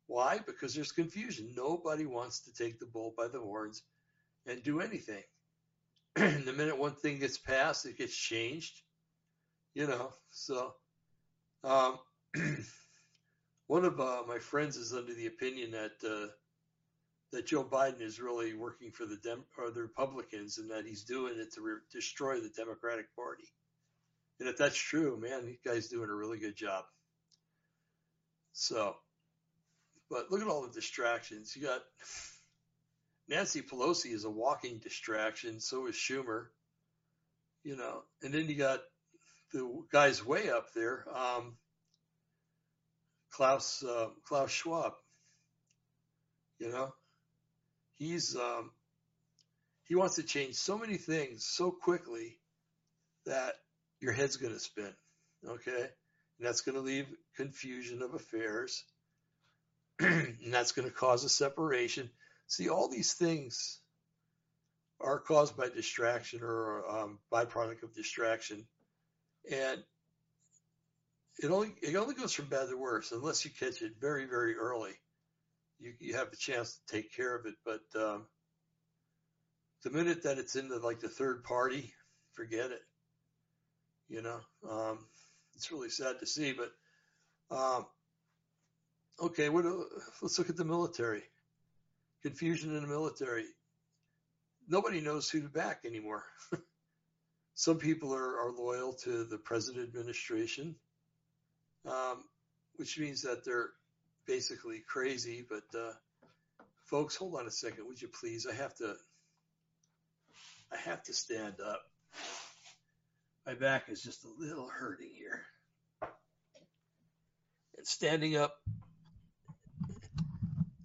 Why? Because there's confusion. Nobody wants to take the bull by the horns and do anything. the minute one thing gets passed, it gets changed. You know, so um, one of uh, my friends is under the opinion that uh, that Joe Biden is really working for the Dem- or the Republicans and that he's doing it to re- destroy the Democratic Party. And if that's true, man, the guy's doing a really good job. So, but look at all the distractions. You got Nancy Pelosi is a walking distraction. So is Schumer. You know, and then you got the guys way up there, um, Klaus uh, Klaus Schwab. You know, he's um, he wants to change so many things so quickly that your head's going to spin. Okay, and that's going to leave confusion of affairs and that's going to cause a separation. See, all these things are caused by distraction or um, byproduct of distraction, and it only it only goes from bad to worse unless you catch it very very early. You you have a chance to take care of it, but um, the minute that it's into like the third party, forget it. You know, um, it's really sad to see, but um, okay, what, let's look at the military. Confusion in the military. Nobody knows who to back anymore. Some people are, are loyal to the present administration, um, which means that they're basically crazy. But uh, folks, hold on a second, would you please? I have to. I have to stand up. My back is just a little hurting here. And standing up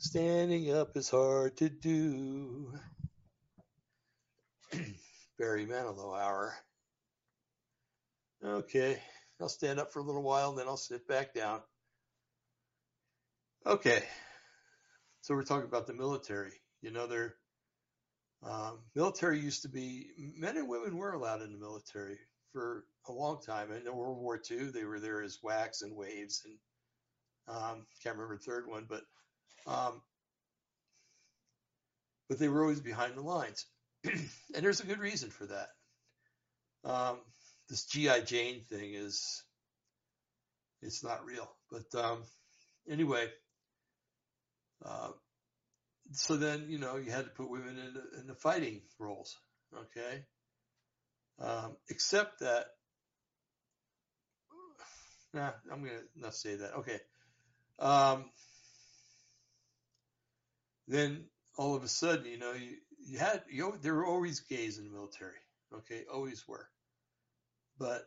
Standing up is hard to do. Barry Manilow hour. Okay, I'll stand up for a little while, and then I'll sit back down. Okay, so we're talking about the military. You know, their um, military used to be men and women were allowed in the military for a long time. In World War II, they were there as WACs and waves, and um, can't remember the third one, but um, but they were always behind the lines. and there's a good reason for that. Um, this G.I. Jane thing is, it's not real. But um, anyway, uh, so then, you know, you had to put women in the, in the fighting roles. Okay. Um, except that, nah, I'm going to not say that. Okay. Um, then all of a sudden, you know, you, you had, you, there were always gays in the military. Okay. Always were. But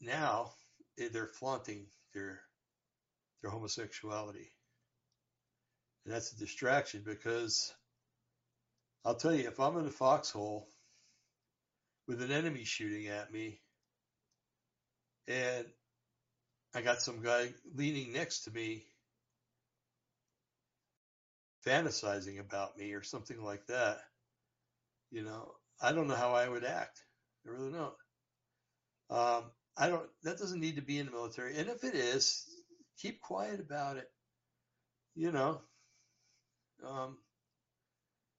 now eh, they're flaunting their, their homosexuality. And that's a distraction because I'll tell you, if I'm in a foxhole with an enemy shooting at me and I got some guy leaning next to me fantasizing about me or something like that, you know, I don't know how I would act. I really don't. Um, I don't. That doesn't need to be in the military, and if it is, keep quiet about it. You know, um,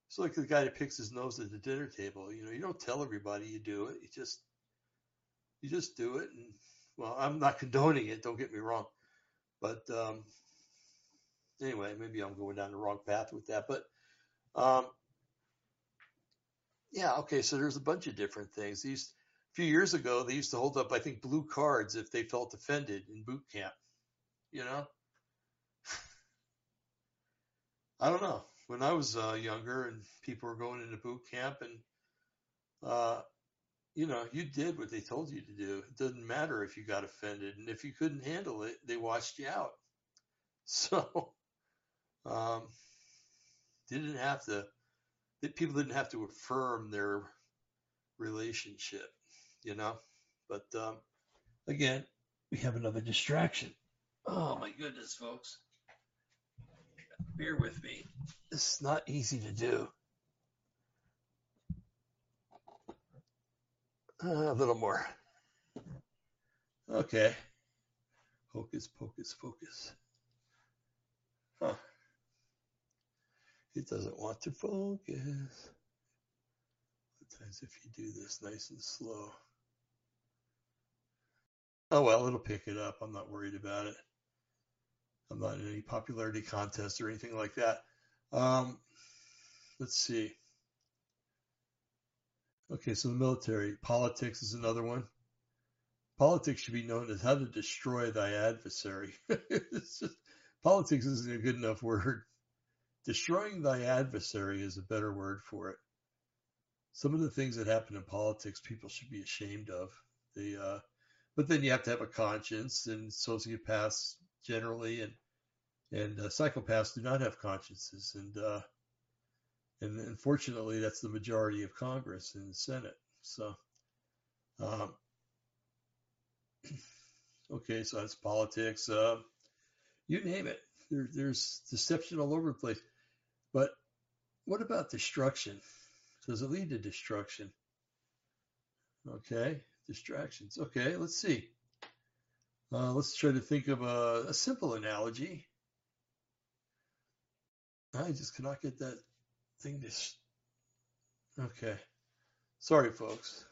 it's like the guy that picks his nose at the dinner table. You know, you don't tell everybody you do it. You just you just do it. And well, I'm not condoning it. Don't get me wrong, but um, anyway, maybe I'm going down the wrong path with that. But um, yeah, okay. So there's a bunch of different things. These a few years ago, they used to hold up, I think, blue cards if they felt offended in boot camp. You know, I don't know when I was uh, younger and people were going into boot camp and, uh, you know, you did what they told you to do. It doesn't matter if you got offended. And if you couldn't handle it, they watched you out. So, um, didn't have to, people didn't have to affirm their relationship, you know, but, um, again, we have another distraction. Oh my goodness, folks bear with me. It's not easy to do. Uh, a little more. Okay. Hocus pocus focus. Huh. It doesn't want to focus. Sometimes if you do this nice and slow. Oh well, it'll pick it up. I'm not worried about it. I'm not in any popularity contest or anything like that. Um, let's see. Okay, so the military. Politics is another one. Politics should be known as how to destroy thy adversary. just, politics isn't a good enough word. Destroying thy adversary is a better word for it. Some of the things that happen in politics, people should be ashamed of. They, uh, but then you have to have a conscience, and sociopaths generally, and and uh, psychopaths do not have consciences, and uh, and unfortunately, that's the majority of Congress and the Senate. So, um, okay, so that's politics. Uh, you name it. There, there's deception all over the place. But what about destruction? Does it lead to destruction? Okay, distractions. Okay, let's see. Uh, let's try to think of a, a simple analogy. I just cannot get that thing to. Okay, sorry, folks,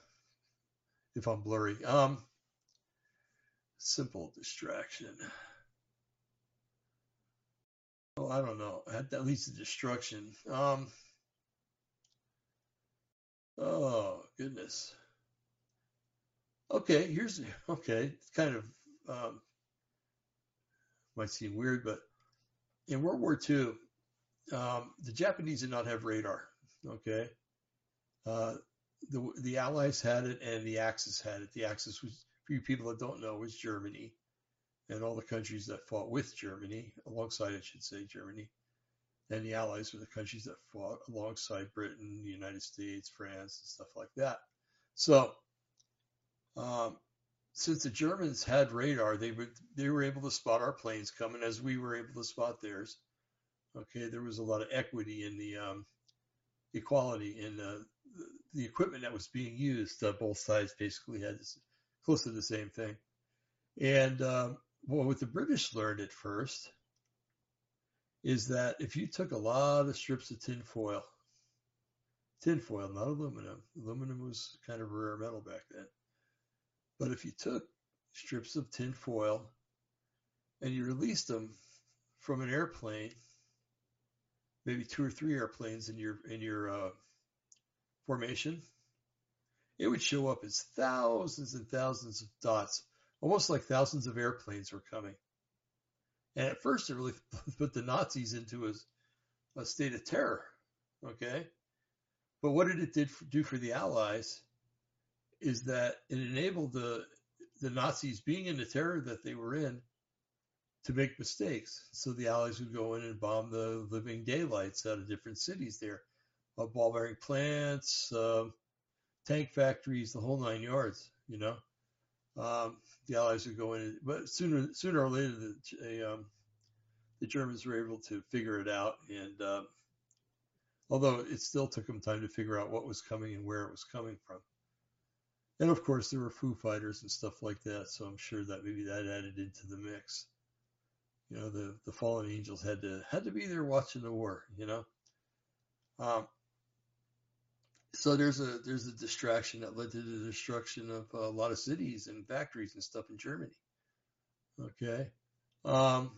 if I'm blurry. Um, simple distraction. Oh, I don't know. That leads to destruction. Um. Oh goodness. Okay, here's okay. It's kind of um, might seem weird, but in World War II, um, the Japanese did not have radar. Okay, uh, the the Allies had it, and the Axis had it. The Axis was, for you people that don't know, was Germany, and all the countries that fought with Germany, alongside, I should say, Germany, and the Allies were the countries that fought alongside Britain, the United States, France, and stuff like that. So, um, since the Germans had radar, they would they were able to spot our planes coming as we were able to spot theirs. Okay, there was a lot of equity in the um, equality in uh, the, equipment that was being used. Uh, both sides basically had this, close to the same thing. And um, well, what the British learned at first is that if you took a lot of strips of tin foil, tin foil, not aluminum, aluminum was kind of a rare metal back then. But if you took strips of tin foil and you released them from an airplane maybe two or three airplanes in your in your uh, formation, it would show up as thousands and thousands of dots, almost like thousands of airplanes were coming. And at first, it really put the Nazis into a, a state of terror. Okay, but what did it did for, do for the Allies? Is that it enabled the the Nazis being in the terror that they were in to make mistakes. So the Allies would go in and bomb the living daylights out of different cities there, uh, ball bearing plants, uh, tank factories, the whole nine yards. You know, um, the Allies would go in, but sooner sooner or later the, um, the Germans were able to figure it out. And uh, although it still took them time to figure out what was coming and where it was coming from. And of course, there were Foo Fighters and stuff like that. So I'm sure that maybe that added into the mix. You know, the, the fallen angels had to had to be there watching the war. You know, um, so there's a there's a distraction that led to the destruction of a lot of cities and factories and stuff in Germany. Okay, um,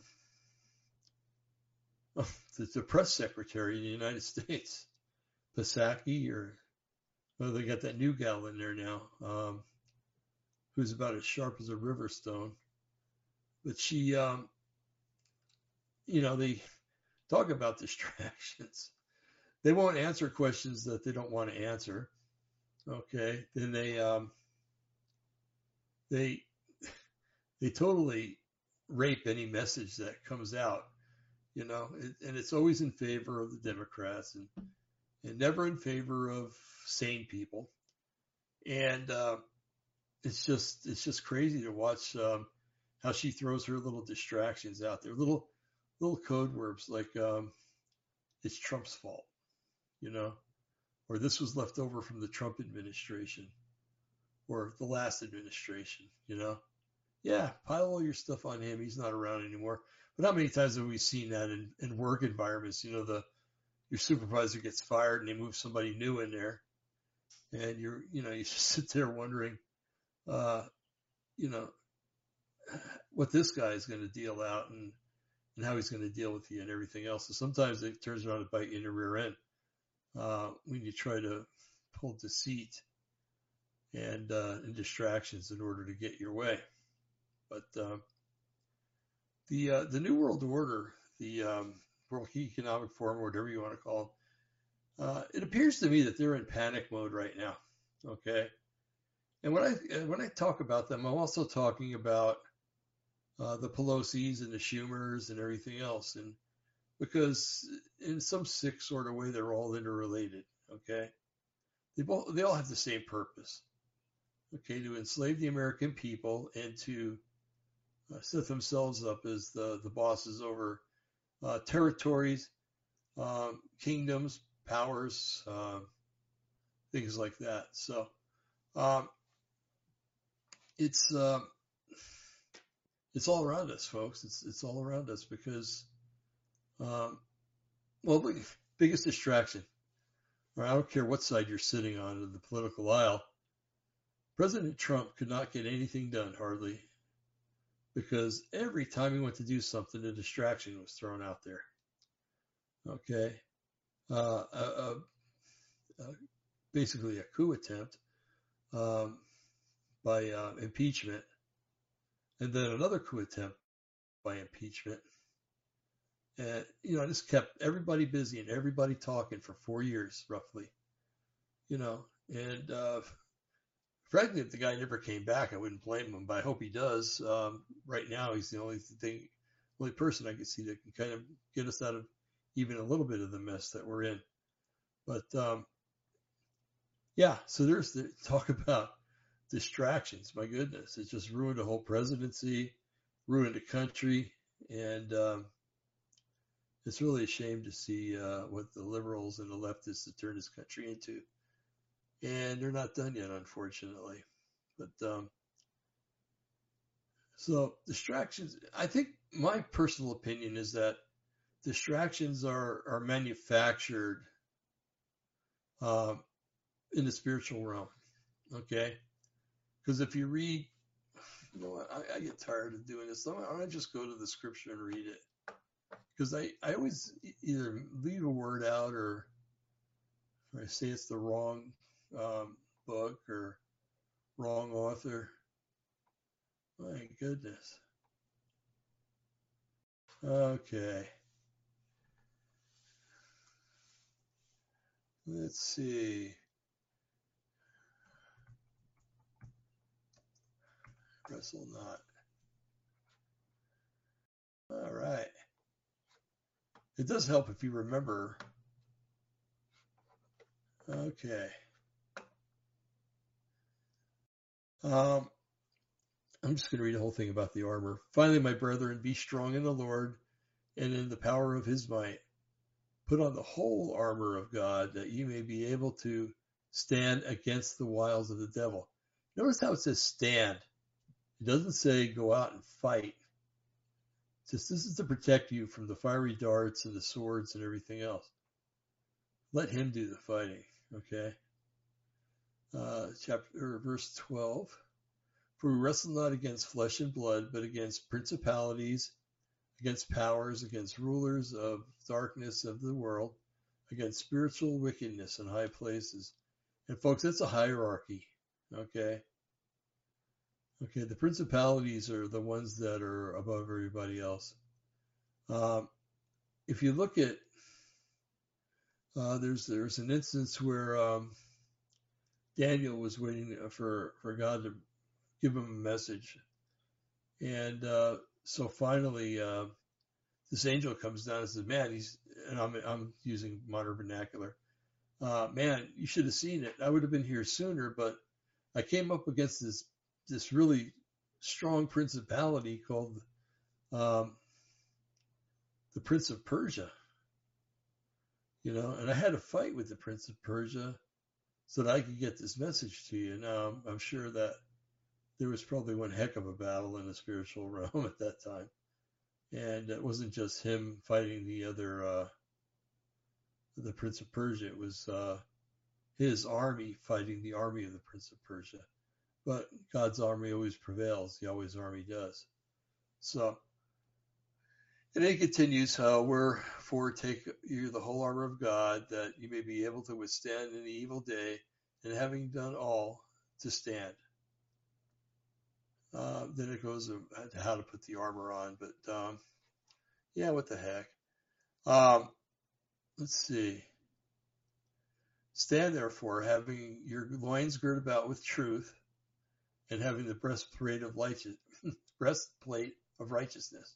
the, the press secretary in the United States, Psaki, or well, they got that new gal in there now, um, who's about as sharp as a river stone. But she, um, you know, they talk about distractions they won't answer questions that they don't want to answer. Okay, then they um, they they totally rape any message that comes out, you know, and it's always in favor of the Democrats and and never in favor of sane people, and uh, it's just it's just crazy to watch um, how she throws her little distractions out there, little little code words like um, it's Trump's fault you know, or this was left over from the Trump administration or the last administration, you know. Yeah, pile all your stuff on him. He's not around anymore. But how many times have we seen that in, in work environments? You know, the your supervisor gets fired and they move somebody new in there, and you're you know you sit there wondering, uh, you know, what this guy is going to deal out and and how he's going to deal with you and everything else. So sometimes it turns around to bite you in the rear end uh, when you try to pull deceit and, uh, and distractions in order to get your way. But uh, the uh, the New World Order, the um, World Economic Forum, or whatever you want to call it, uh, it appears to me that they're in panic mode right now. Okay, and when I when I talk about them, I'm also talking about uh, the Pelosi's and the Schumers and everything else. And because in some sick sort of way they're all interrelated. Okay, they both they all have the same purpose. Okay, to enslave the American people and to uh, set themselves up as the the bosses over uh, territories, um, kingdoms, powers, uh, things like that. So um, it's um, it's all around us, folks. It's it's all around us because um, well, the biggest distraction, or I don't care what side you're sitting on in the political aisle, President Trump could not get anything done hardly because every time he went to do something, a distraction was thrown out there. Okay. Uh, uh, uh, basically a coup attempt um, by uh, impeachment, and then another coup attempt by impeachment, and, you know, just kept everybody busy and everybody talking for four years, roughly. You know, and uh, frankly, if the guy never came back, I wouldn't blame him, but I hope he does. Um, right now, he's the only thing, only person I can see that can kind of get us out of even a little bit of the mess that we're in. But um, yeah, so there's the talk about distractions. My goodness, it just ruined the whole presidency, ruined the country, and um, it's really a shame to see uh, what the liberals and the leftists have turned this country into. And they're not done yet, unfortunately. But um, so distractions, I think my personal opinion is that distractions are, are manufactured uh, in the spiritual realm. Okay. Because if you read, you know I, I, get tired of doing this. I'm to just go to the scripture and read it because I, I always either leave a word out or, or I say it's the wrong um, book or wrong author. My goodness. Okay. Let's see. Wrestle not. All right. It does help if you remember. Okay. Um, I'm just going to read the whole thing about the armor. Finally, my brethren, be strong in the Lord and in the power of his might. Put on the whole armor of God that you may be able to stand against the wiles of the devil. Notice how it says stand. It doesn't say go out and fight. It says this is to protect you from the fiery darts and the swords and everything else. Let him do the fighting. Okay. Uh, chapter verse 12. For we wrestle not against flesh and blood, but against principalities, against powers, against rulers of darkness of the world, against spiritual wickedness in high places. And folks, it's a hierarchy. Okay. Okay. The principalities are the ones that are above everybody else. Um, if you look at, uh, there's, there's an instance where, um, Daniel was waiting for, for God to give him a message. And, uh, so finally, uh, this angel comes down and says, man, he's, and I'm, I'm using modern vernacular. Uh, man, you should have seen it. I would have been here sooner, but I came up against this, this really strong principality called, um, the Prince of Persia, you know, and I had a fight with the Prince of Persia so that I could get this message to you. Now, I'm sure that there was probably one heck of a battle in the spiritual realm at that time. And it wasn't just him fighting the other, uh, the Prince of Persia. It was, uh, his army fighting the army of the Prince of Persia. But God's army always prevails. Yahweh's army does. So, and it continues, uh, for take you the whole armor of God that you may be able to withstand in the evil day and having done all to stand. Uh, then it goes to how to put the armor on, but um, yeah, what the heck. Um, let's see. Stand therefore, having your loins girt about with truth, and having the breastplate of breastplate of righteousness,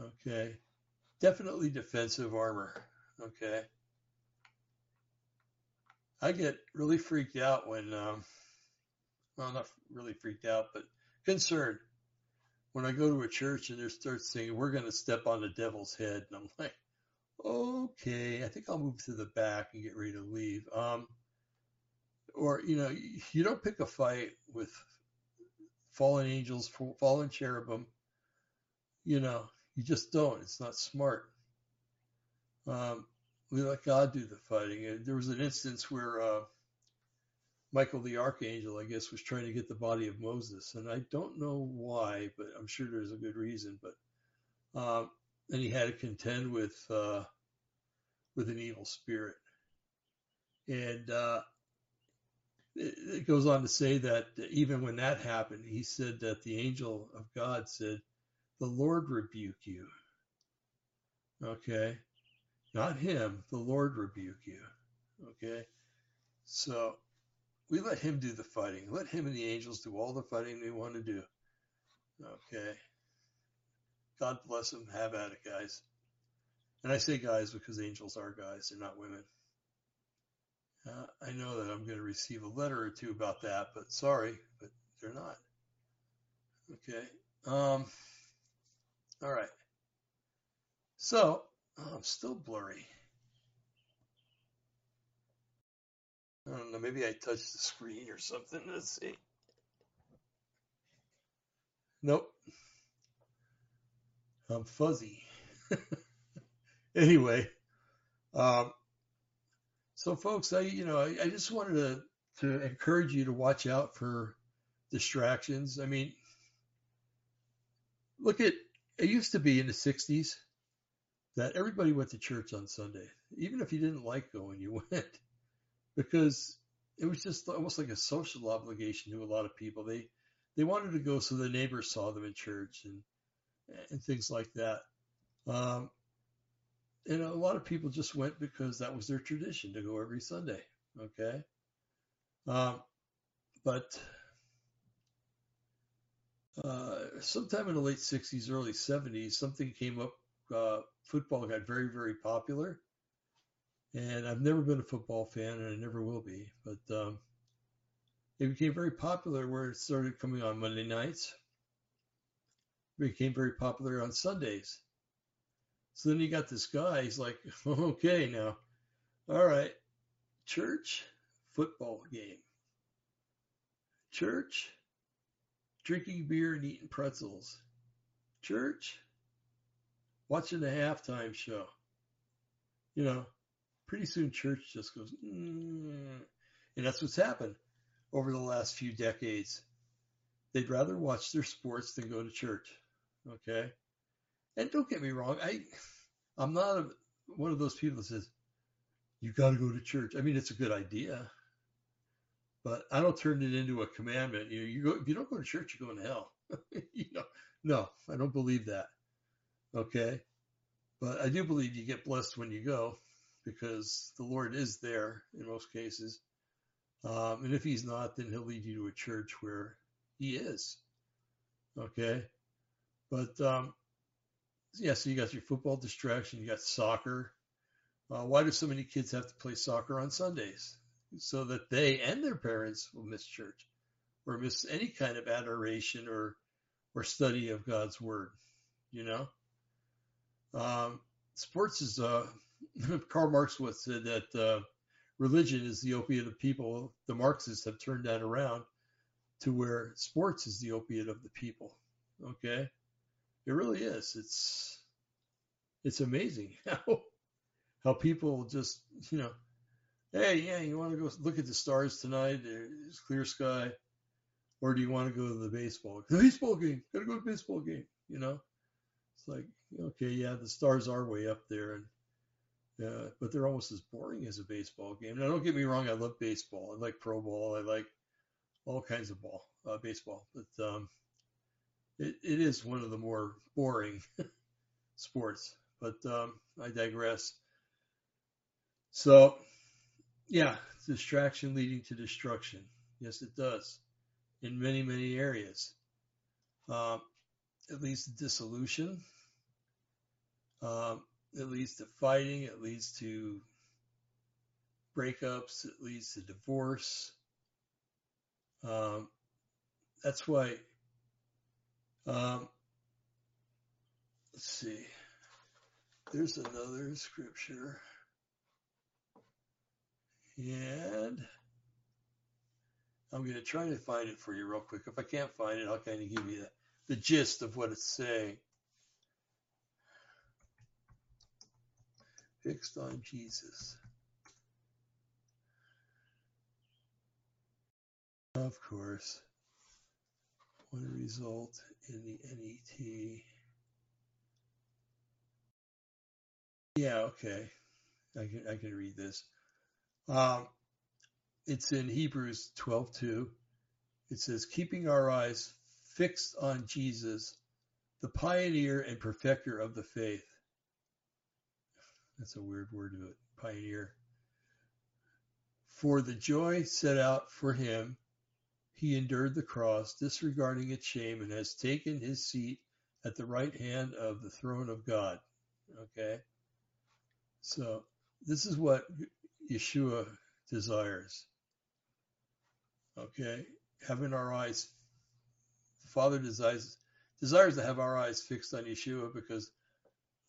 Okay. Definitely defensive armor. Okay. I get really freaked out when, um, well, not really freaked out, but concerned when I go to a church and they start saying, we're going to step on the devil's head. And I'm like, okay, I think I'll move to the back and get ready to leave. Um, or, you know, you don't pick a fight with fallen angels, fallen cherubim. You know, you just don't. It's not smart. Um, we let God do the fighting. And there was an instance where, uh, Michael the archangel, I guess, was trying to get the body of Moses, and I don't know why, but I'm sure there's a good reason. But um, and he had to contend with uh, with an evil spirit, and uh, it, it goes on to say that even when that happened, he said that the angel of God said, "The Lord rebuke you." Okay, not him. The Lord rebuke you. Okay, so we let him do the fighting. Let him and the angels do all the fighting they want to do. Okay. God bless them. Have at it, guys. And I say guys because angels are guys. They're not women. Uh, I know that I'm going to receive a letter or two about that, but sorry, but they're not. Okay. Um, all right. So, oh, I'm still blurry. I don't know, maybe I touched the screen or something. Let's see. Nope. I'm fuzzy. anyway, um, so folks, I you know I, I just wanted to to encourage you to watch out for distractions. I mean, look at it used to be in the '60s that everybody went to church on Sunday, even if you didn't like going, you went because it was just almost like a social obligation to a lot of people. They they wanted to go so the neighbors saw them in church and and things like that. Um, and a lot of people just went because that was their tradition to go every Sunday. Okay. Um, but uh, sometime in the late 60s, early 70s, something came up. Uh, football got very, very popular. And I've never been a football fan, and I never will be. But um, it became very popular where it started coming on Monday nights. It became very popular on Sundays. So then you got this guy. He's like, okay, now, all right, church, football game. Church, drinking beer and eating pretzels. Church, watching the halftime show. You know, pretty soon church just goes, mm. and that's what's happened over the last few decades. They'd rather watch their sports than go to church. Okay. And don't get me wrong, I, I'm not a, one of those people that says, you got to go to church. I mean, it's a good idea, but I don't turn it into a commandment. You know, you go, if you don't go to church, you're going to hell. you know, no, I don't believe that. Okay. But I do believe you get blessed when you go because the Lord is there in most cases. Um, and if he's not, then he'll lead you to a church where he is. Okay. But, um, yeah, so you got your football distraction, you got soccer. Uh, why do so many kids have to play soccer on Sundays? So that they and their parents will miss church or miss any kind of adoration or, or study of God's word, you know? Um, sports is, uh, Karl Marx once said that, uh, religion is the opiate of people. The Marxists have turned that around to where sports is the opiate of the people. Okay. It really is. It's, it's amazing how, how people just, you know, hey, yeah, you want to go look at the stars tonight? It's clear sky. Or do you want to go to the baseball? The baseball game. Gotta go to the baseball game. You know, it's like, okay, yeah, the stars are way up there, and uh, but they're almost as boring as a baseball game. Now, don't get me wrong, I love baseball. I like pro ball. I like all kinds of ball, uh, baseball. But um, it, it is one of the more boring sports. But um, I digress. So, yeah, distraction leading to destruction. Yes, it does in many, many areas. Um, it leads to dissolution. Um, it leads to fighting. It leads to breakups. It leads to divorce. Um, that's why. Um, let's see. There's another scripture. And I'm going to try to find it for you real quick. If I can't find it, I'll kind of give you the, the gist of what it's saying. fixed on Jesus. Of course, one result in the NET. Yeah, okay. I can I can read this. Um, it's in Hebrews 12:2. It says, "Keeping our eyes fixed on Jesus, the pioneer and perfecter of the faith." That's a weird word to it. Pioneer. For the joy set out for him, he endured the cross, disregarding its shame, and has taken his seat at the right hand of the throne of God. Okay? So, this is what Yeshua desires. Okay? Having our eyes, the Father desires, desires to have our eyes fixed on Yeshua because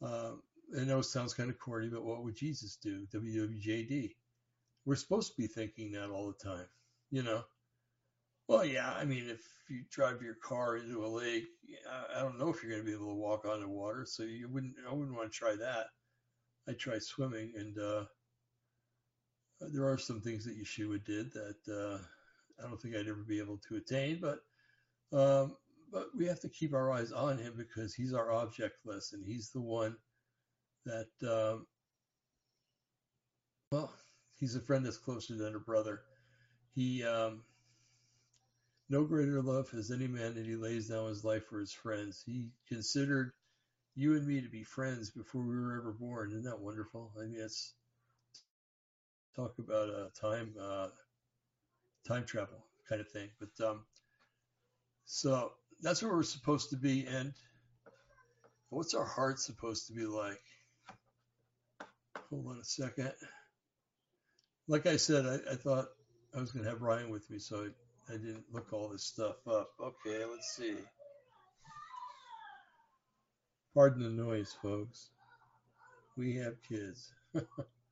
um, I know it sounds kind of corny, but what would Jesus do? WWJD. We're supposed to be thinking that all the time, you know. Well, yeah, I mean, if you drive your car into a lake, I don't know if you're going to be able to walk on the water, so you wouldn't. I wouldn't want to try that. I tried swimming, and uh, there are some things that Yeshua did that uh, I don't think I'd ever be able to attain, but um, but we have to keep our eyes on him because he's our object lesson. He's the one that, um, well, he's a friend that's closer than a brother. He, um, no greater love has any man that he lays down his life for his friends. He considered you and me to be friends before we were ever born. Isn't that wonderful? I mean, it's talk about a time uh, time travel kind of thing. But um, so that's where we're supposed to be. And what's our heart supposed to be like? Hold on a second. Like I said, I, I thought I was going to have Ryan with me, so I, I didn't look all this stuff up. Okay, let's see. Pardon the noise, folks. We have kids.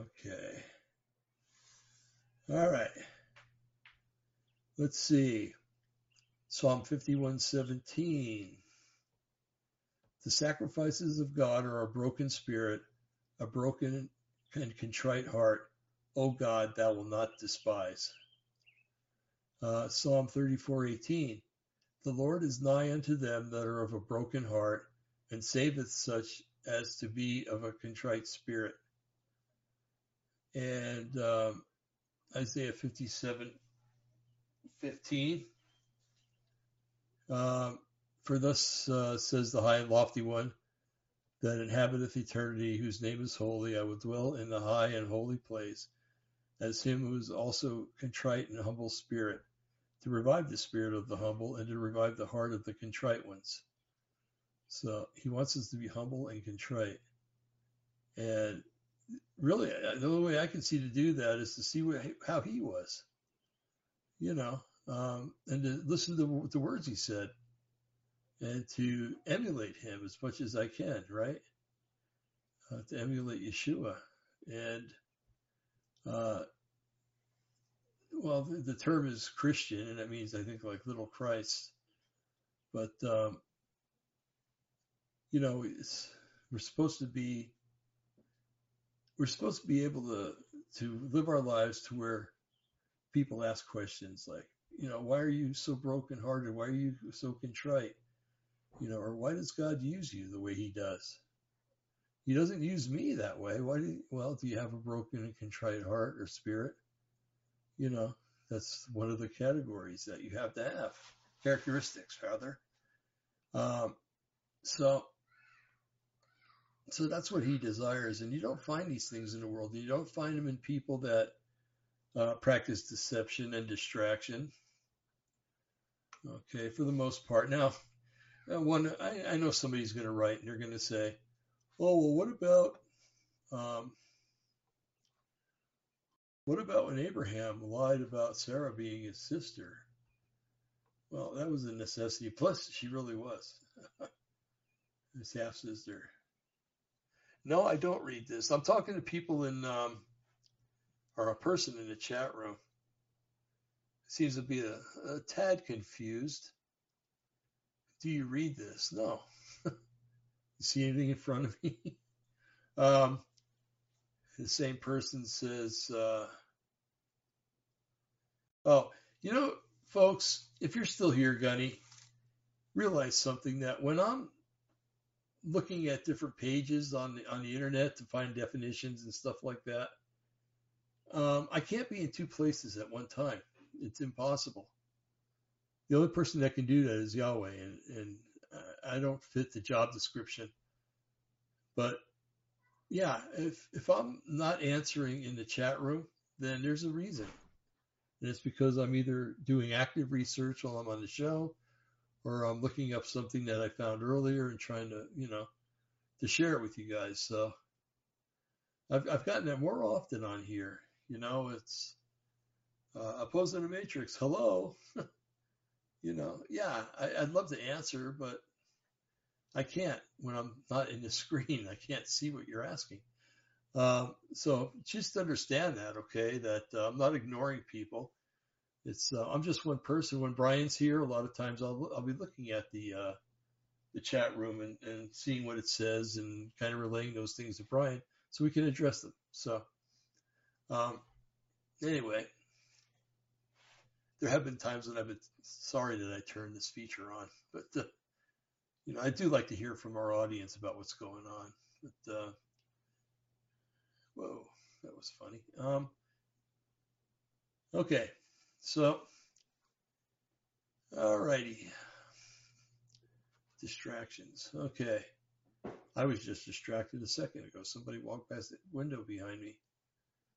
okay. All right. Let's see. Psalm 51:17. The sacrifices of God are a broken spirit, a broken and contrite heart. O God, thou will not despise. Uh, Psalm 34:18. The Lord is nigh unto them that are of a broken heart, and saveth such as to be of a contrite spirit. And um, Isaiah 57 15. Um, for thus uh, says the high and lofty one that inhabiteth eternity, whose name is holy, I will dwell in the high and holy place, as him who is also contrite and humble spirit, to revive the spirit of the humble and to revive the heart of the contrite ones. So he wants us to be humble and contrite. And really, the only way I can see to do that is to see how he was, you know, um, and to listen to the words he said and to emulate him as much as I can, right? Uh, to emulate Yeshua. And, uh, well, the, the, term is Christian, and that means, I think, like little Christ. But, um, you know, we're supposed to be, we're supposed to be able to, to live our lives to where people ask questions like, you know, why are you so brokenhearted? Why are you so contrite? You know, or why does God use you the way he does? He doesn't use me that way. Why do you, well, do you have a broken and contrite heart or spirit? You know, that's one of the categories that you have to have. Characteristics, rather. Um, so, so that's what he desires. And you don't find these things in the world. You don't find them in people that uh, practice deception and distraction. Okay, for the most part. Now, one, I, I know somebody's going to write and they're going to say, "Oh, well, what about, um, what about when Abraham lied about Sarah being his sister?" Well, that was a necessity. Plus, she really was his half sister. No, I don't read this. I'm talking to people in, um, or a person in the chat room. Seems to be a, a tad confused do you read this? No. see anything in front of me? um, the same person says, uh, oh, you know, folks, if you're still here, Gunny, realize something that when I'm looking at different pages on the, on the internet to find definitions and stuff like that, um, I can't be in two places at one time. It's impossible the only person that can do that is Yahweh, and, and I don't fit the job description. But yeah, if if I'm not answering in the chat room, then there's a reason, and it's because I'm either doing active research while I'm on the show, or I'm looking up something that I found earlier and trying to you know to share it with you guys. So I've I've gotten that more often on here. You know, it's uh, opposing the matrix. Hello. you know, yeah, I, would love to answer, but I can't when I'm not in the screen. I can't see what you're asking. Um, so just understand that, okay? That uh, I'm not ignoring people. It's uh, I'm just one person. When Brian's here, a lot of times I'll I'll be looking at the uh, the chat room and, and seeing what it says and kind of relaying those things to Brian so we can address them. So um, anyway, there have been times when I've been sorry that I turned this feature on, but uh, you know I do like to hear from our audience about what's going on. But uh, whoa, that was funny. Um, okay, so All righty. Distractions. Okay. I was just distracted a second ago. Somebody walked past the window behind me.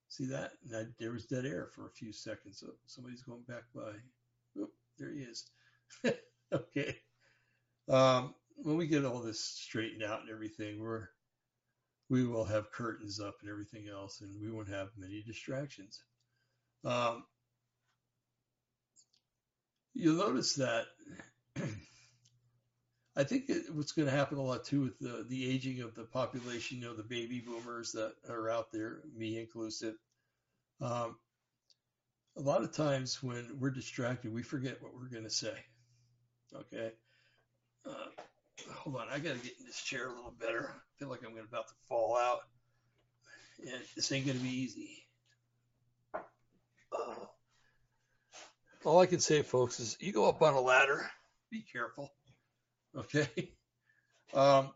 See that? There was dead air for a few seconds. So somebody's going back by. Oop, there he is. okay. Um, when we get all this straightened out and everything, we're we will have curtains up and everything else, and we won't have many distractions. Um, you'll notice that I think what's going to happen a lot too with the, the aging of the population, you know, the baby boomers that are out there, me inclusive. Um, a lot of times when we're distracted, we forget what we're going to say. Okay. Uh, hold on. I got to get in this chair a little better. I feel like I'm about to fall out. And this ain't going to be easy. Uh, all I can say, folks, is you go up on a ladder, be careful. Okay. Um,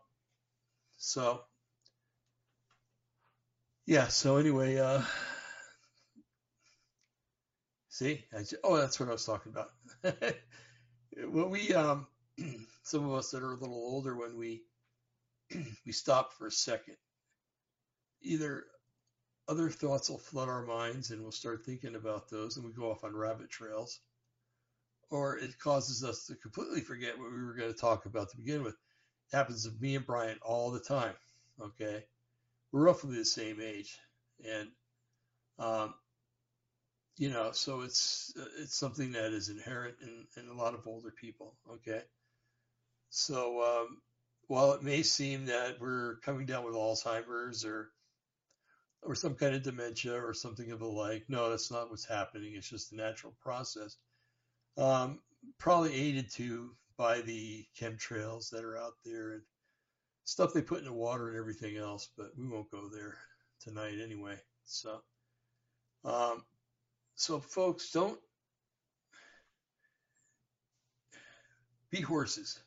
so, yeah. So anyway, uh, see, I just, oh, that's what I was talking about. when we, um, some of us that are a little older, when we we stop for a second, either other thoughts will flood our minds and we'll start thinking about those and we go off on rabbit trails or it causes us to completely forget what we were going to talk about to begin with. It happens to me and Brian all the time. Okay. We're roughly the same age. And, um, you know, so it's, it's something that is inherent in, in a lot of older people. Okay. So, um, while it may seem that we're coming down with Alzheimer's or, or some kind of dementia or something of the like, no, that's not what's happening. It's just a natural process um, probably aided to by the chemtrails that are out there and stuff they put in the water and everything else, but we won't go there tonight anyway. So, um, so folks, don't be horses.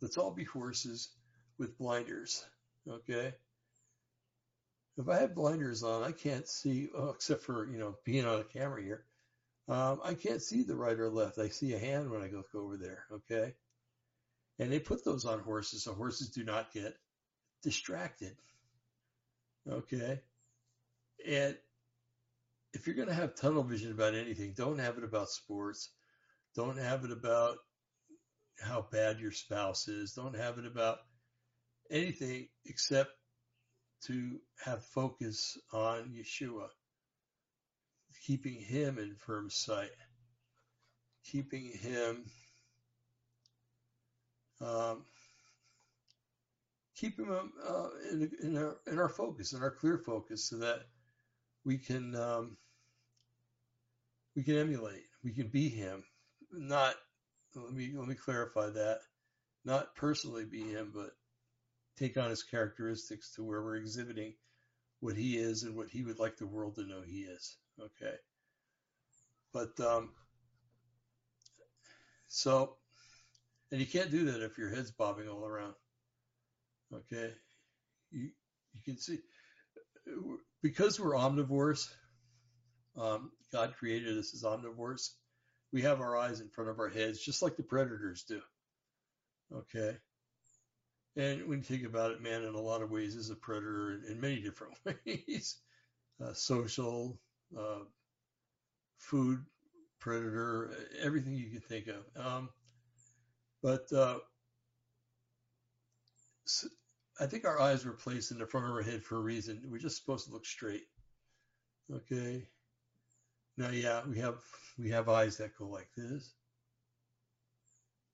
Let's all be horses with blinders. Okay. If I have blinders on, I can't see, oh, except for, you know, being on a camera here. Um, I can't see the right or left. I see a hand when I look over there. Okay. And they put those on horses so horses do not get distracted. Okay. And if you're going to have tunnel vision about anything, don't have it about sports. Don't have it about how bad your spouse is. Don't have it about anything except to have focus on Yeshua keeping him in firm sight, keeping him, um, him uh, in, in, our, in our focus, in our clear focus, so that we can um, we can emulate, we can be him. Not let me let me clarify that, not personally be him, but take on his characteristics to where we're exhibiting what he is and what he would like the world to know he is. Okay. But um, so, and you can't do that if your head's bobbing all around. Okay. You you can see because we're omnivores. Um, God created us as omnivores. We have our eyes in front of our heads, just like the predators do. Okay. And when you think about it, man, in a lot of ways is a predator in, many different ways. Uh, social, uh, food predator, everything you can think of. Um, but uh, so I think our eyes were placed in the front of our head for a reason. We're just supposed to look straight. Okay. Now, yeah, we have we have eyes that go like this,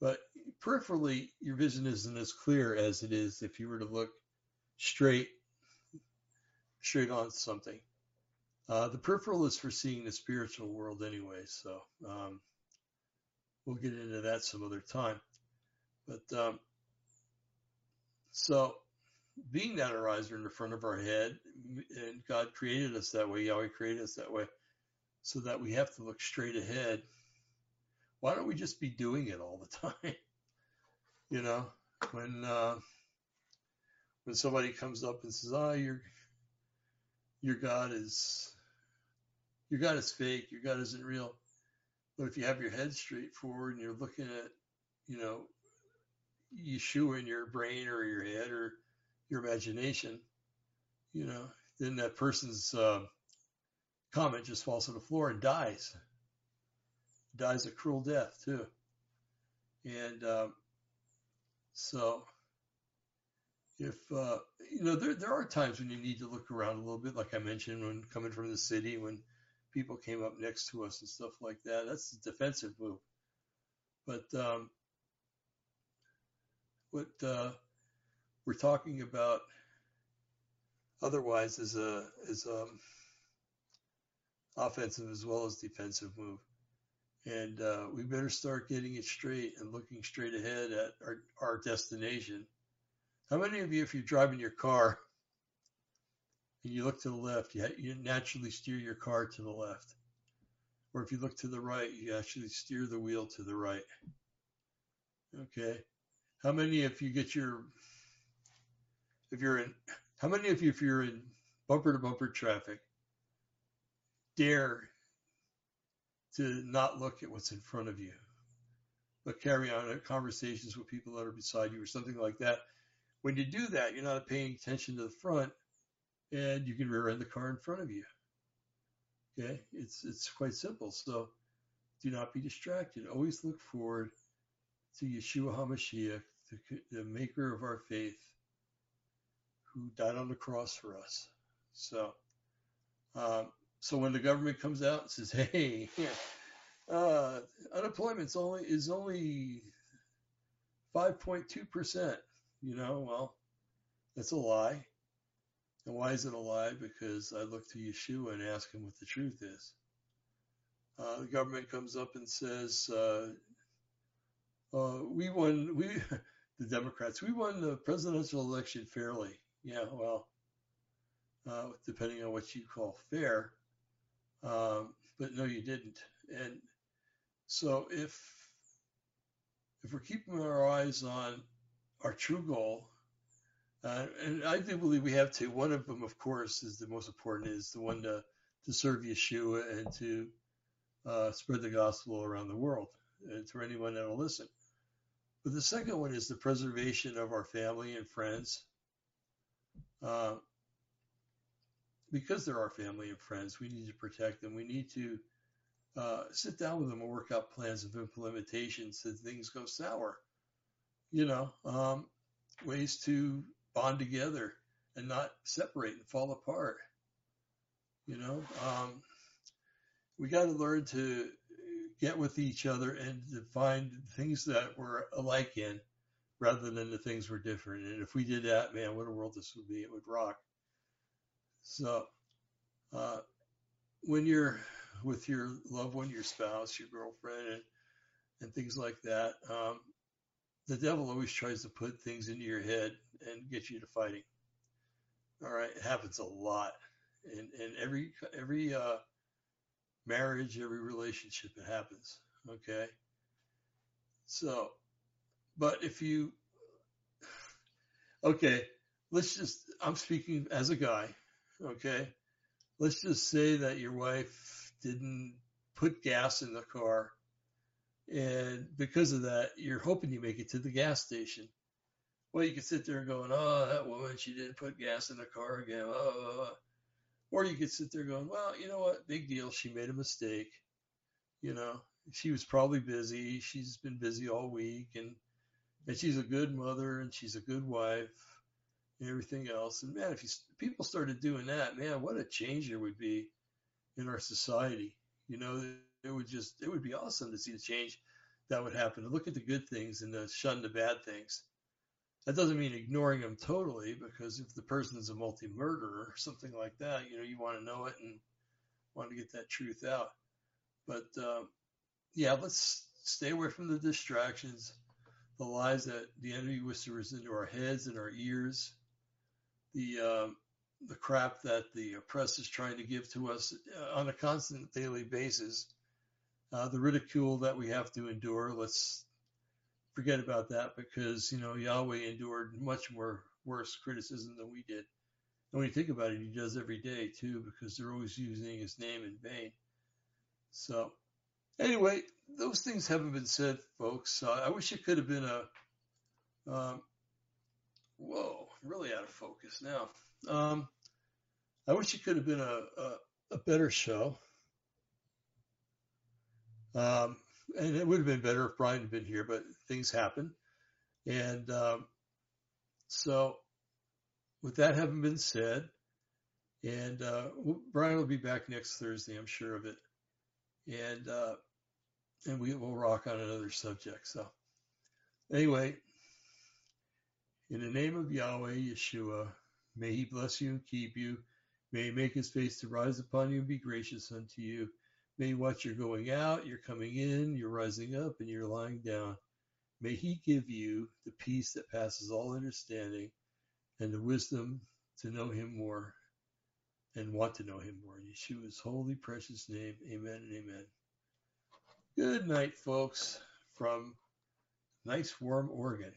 but peripherally, your vision isn't as clear as it is if you were to look straight straight on something. Uh, the peripheral is for seeing the spiritual world anyway, so um, we'll get into that some other time. But um, so, being that are in the front of our head, and God created us that way, Yahweh created us that way, so that we have to look straight ahead. Why don't we just be doing it all the time? you know, when uh, when somebody comes up and says, "Ah, oh, your your God is your God is fake. Your God isn't real. But if you have your head straight forward and you're looking at, you know, Yeshua in your brain or your head or your imagination, you know, then that person's uh, comment just falls on the floor and dies. Dies a cruel death too. And um, so, if uh, you know, there there are times when you need to look around a little bit, like I mentioned when coming from the city, when people came up next to us and stuff like that. That's a defensive move. But um, what uh, we're talking about otherwise is a is a offensive as well as defensive move. And uh, we better start getting it straight and looking straight ahead at our, our destination. How many of you, if you're driving your car and you look to the left, you, you naturally steer your car to the left? Or if you look to the right, you actually steer the wheel to the right. Okay. How many, if you get your, if you're in, how many of you, if you're in bumper to bumper traffic, dare to not look at what's in front of you, but carry on conversations with people that are beside you or something like that. When you do that, you're not paying attention to the front and you can rear end the car in front of you. Okay. It's, it's quite simple. So do not be distracted. Always look forward to Yeshua HaMashiach, the, the maker of our faith, who died on the cross for us. So, um, so when the government comes out and says, "Hey, uh, unemployment's only is only 5.2 percent," you know, well, that's a lie. And why is it a lie? Because I look to Yeshua and ask him what the truth is. Uh, the government comes up and says, uh, uh, "We won. We, the Democrats, we won the presidential election fairly." Yeah, well, uh, depending on what you call fair. Um, but no, you didn't. And so if if we're keeping our eyes on our true goal, uh, and I do believe we have to. One of them, of course, is the most important. Is the one to to serve Yeshua and to uh, spread the gospel around the world and to anyone that will listen. But the second one is the preservation of our family and friends. Uh, because they're our family and friends, we need to protect them. We need to uh, sit down with them and work out plans of implementation so things go sour. You know, um, ways to bond together and not separate and fall apart. You know, um, we got to learn to get with each other and to find things that we're alike in rather than the things we're different. And if we did that, man, what a world this would be. It would rock. So, uh, when you're with your loved one, your spouse, your girlfriend, and, and things like that, um, the devil always tries to put things into your head and get you to fighting. All right, it happens a lot, in in every every uh, marriage, every relationship, it happens. Okay, so, but if you, okay, let's just, I'm speaking as a guy. Okay, let's just say that your wife didn't put gas in the car and because of that, you're hoping you make it to the gas station. Well, you could sit there going, oh, that woman, she didn't put gas in the car again. Oh. Or you could sit there going, well, you know what? Big deal. She made a mistake. You know, she was probably busy. She's been busy all week and, and she's a good mother and she's a good wife everything else. And man, if you, people started doing that, man, what a change there would be in our society. You know, it would just, it would be awesome to see the change that would happen. To look at the good things and to shun the bad things. That doesn't mean ignoring them totally, because if the person is a multi-murderer or something like that, you know, you want to know it and want to get that truth out. But um, yeah, let's stay away from the distractions, the lies that the enemy whispers into our heads and our ears, the um, the crap that the press is trying to give to us uh, on a constant daily basis, uh, the ridicule that we have to endure. Let's forget about that because you know Yahweh endured much more worse criticism than we did. And when you think about it, he does every day too, because they're always using his name in vain. So anyway, those things haven't been said, folks. Uh, I wish it could have been a. Um, whoa, really out of focus now. Um, I wish it could have been a, a, a better show. Um, and it would have been better if Brian had been here, but things happen. And um, so, with that having been said, and uh, Brian will be back next Thursday, I'm sure of it. And uh, and we will rock on another subject. So, anyway, in the name of Yahweh Yeshua, may He bless you and keep you. May He make His face to rise upon you and be gracious unto you. May what you're going out, you're coming in, you're rising up, and you're lying down. May He give you the peace that passes all understanding and the wisdom to know Him more and want to know Him more. In Yeshua's holy, precious name, amen and amen. Good night, folks, from nice, warm Oregon.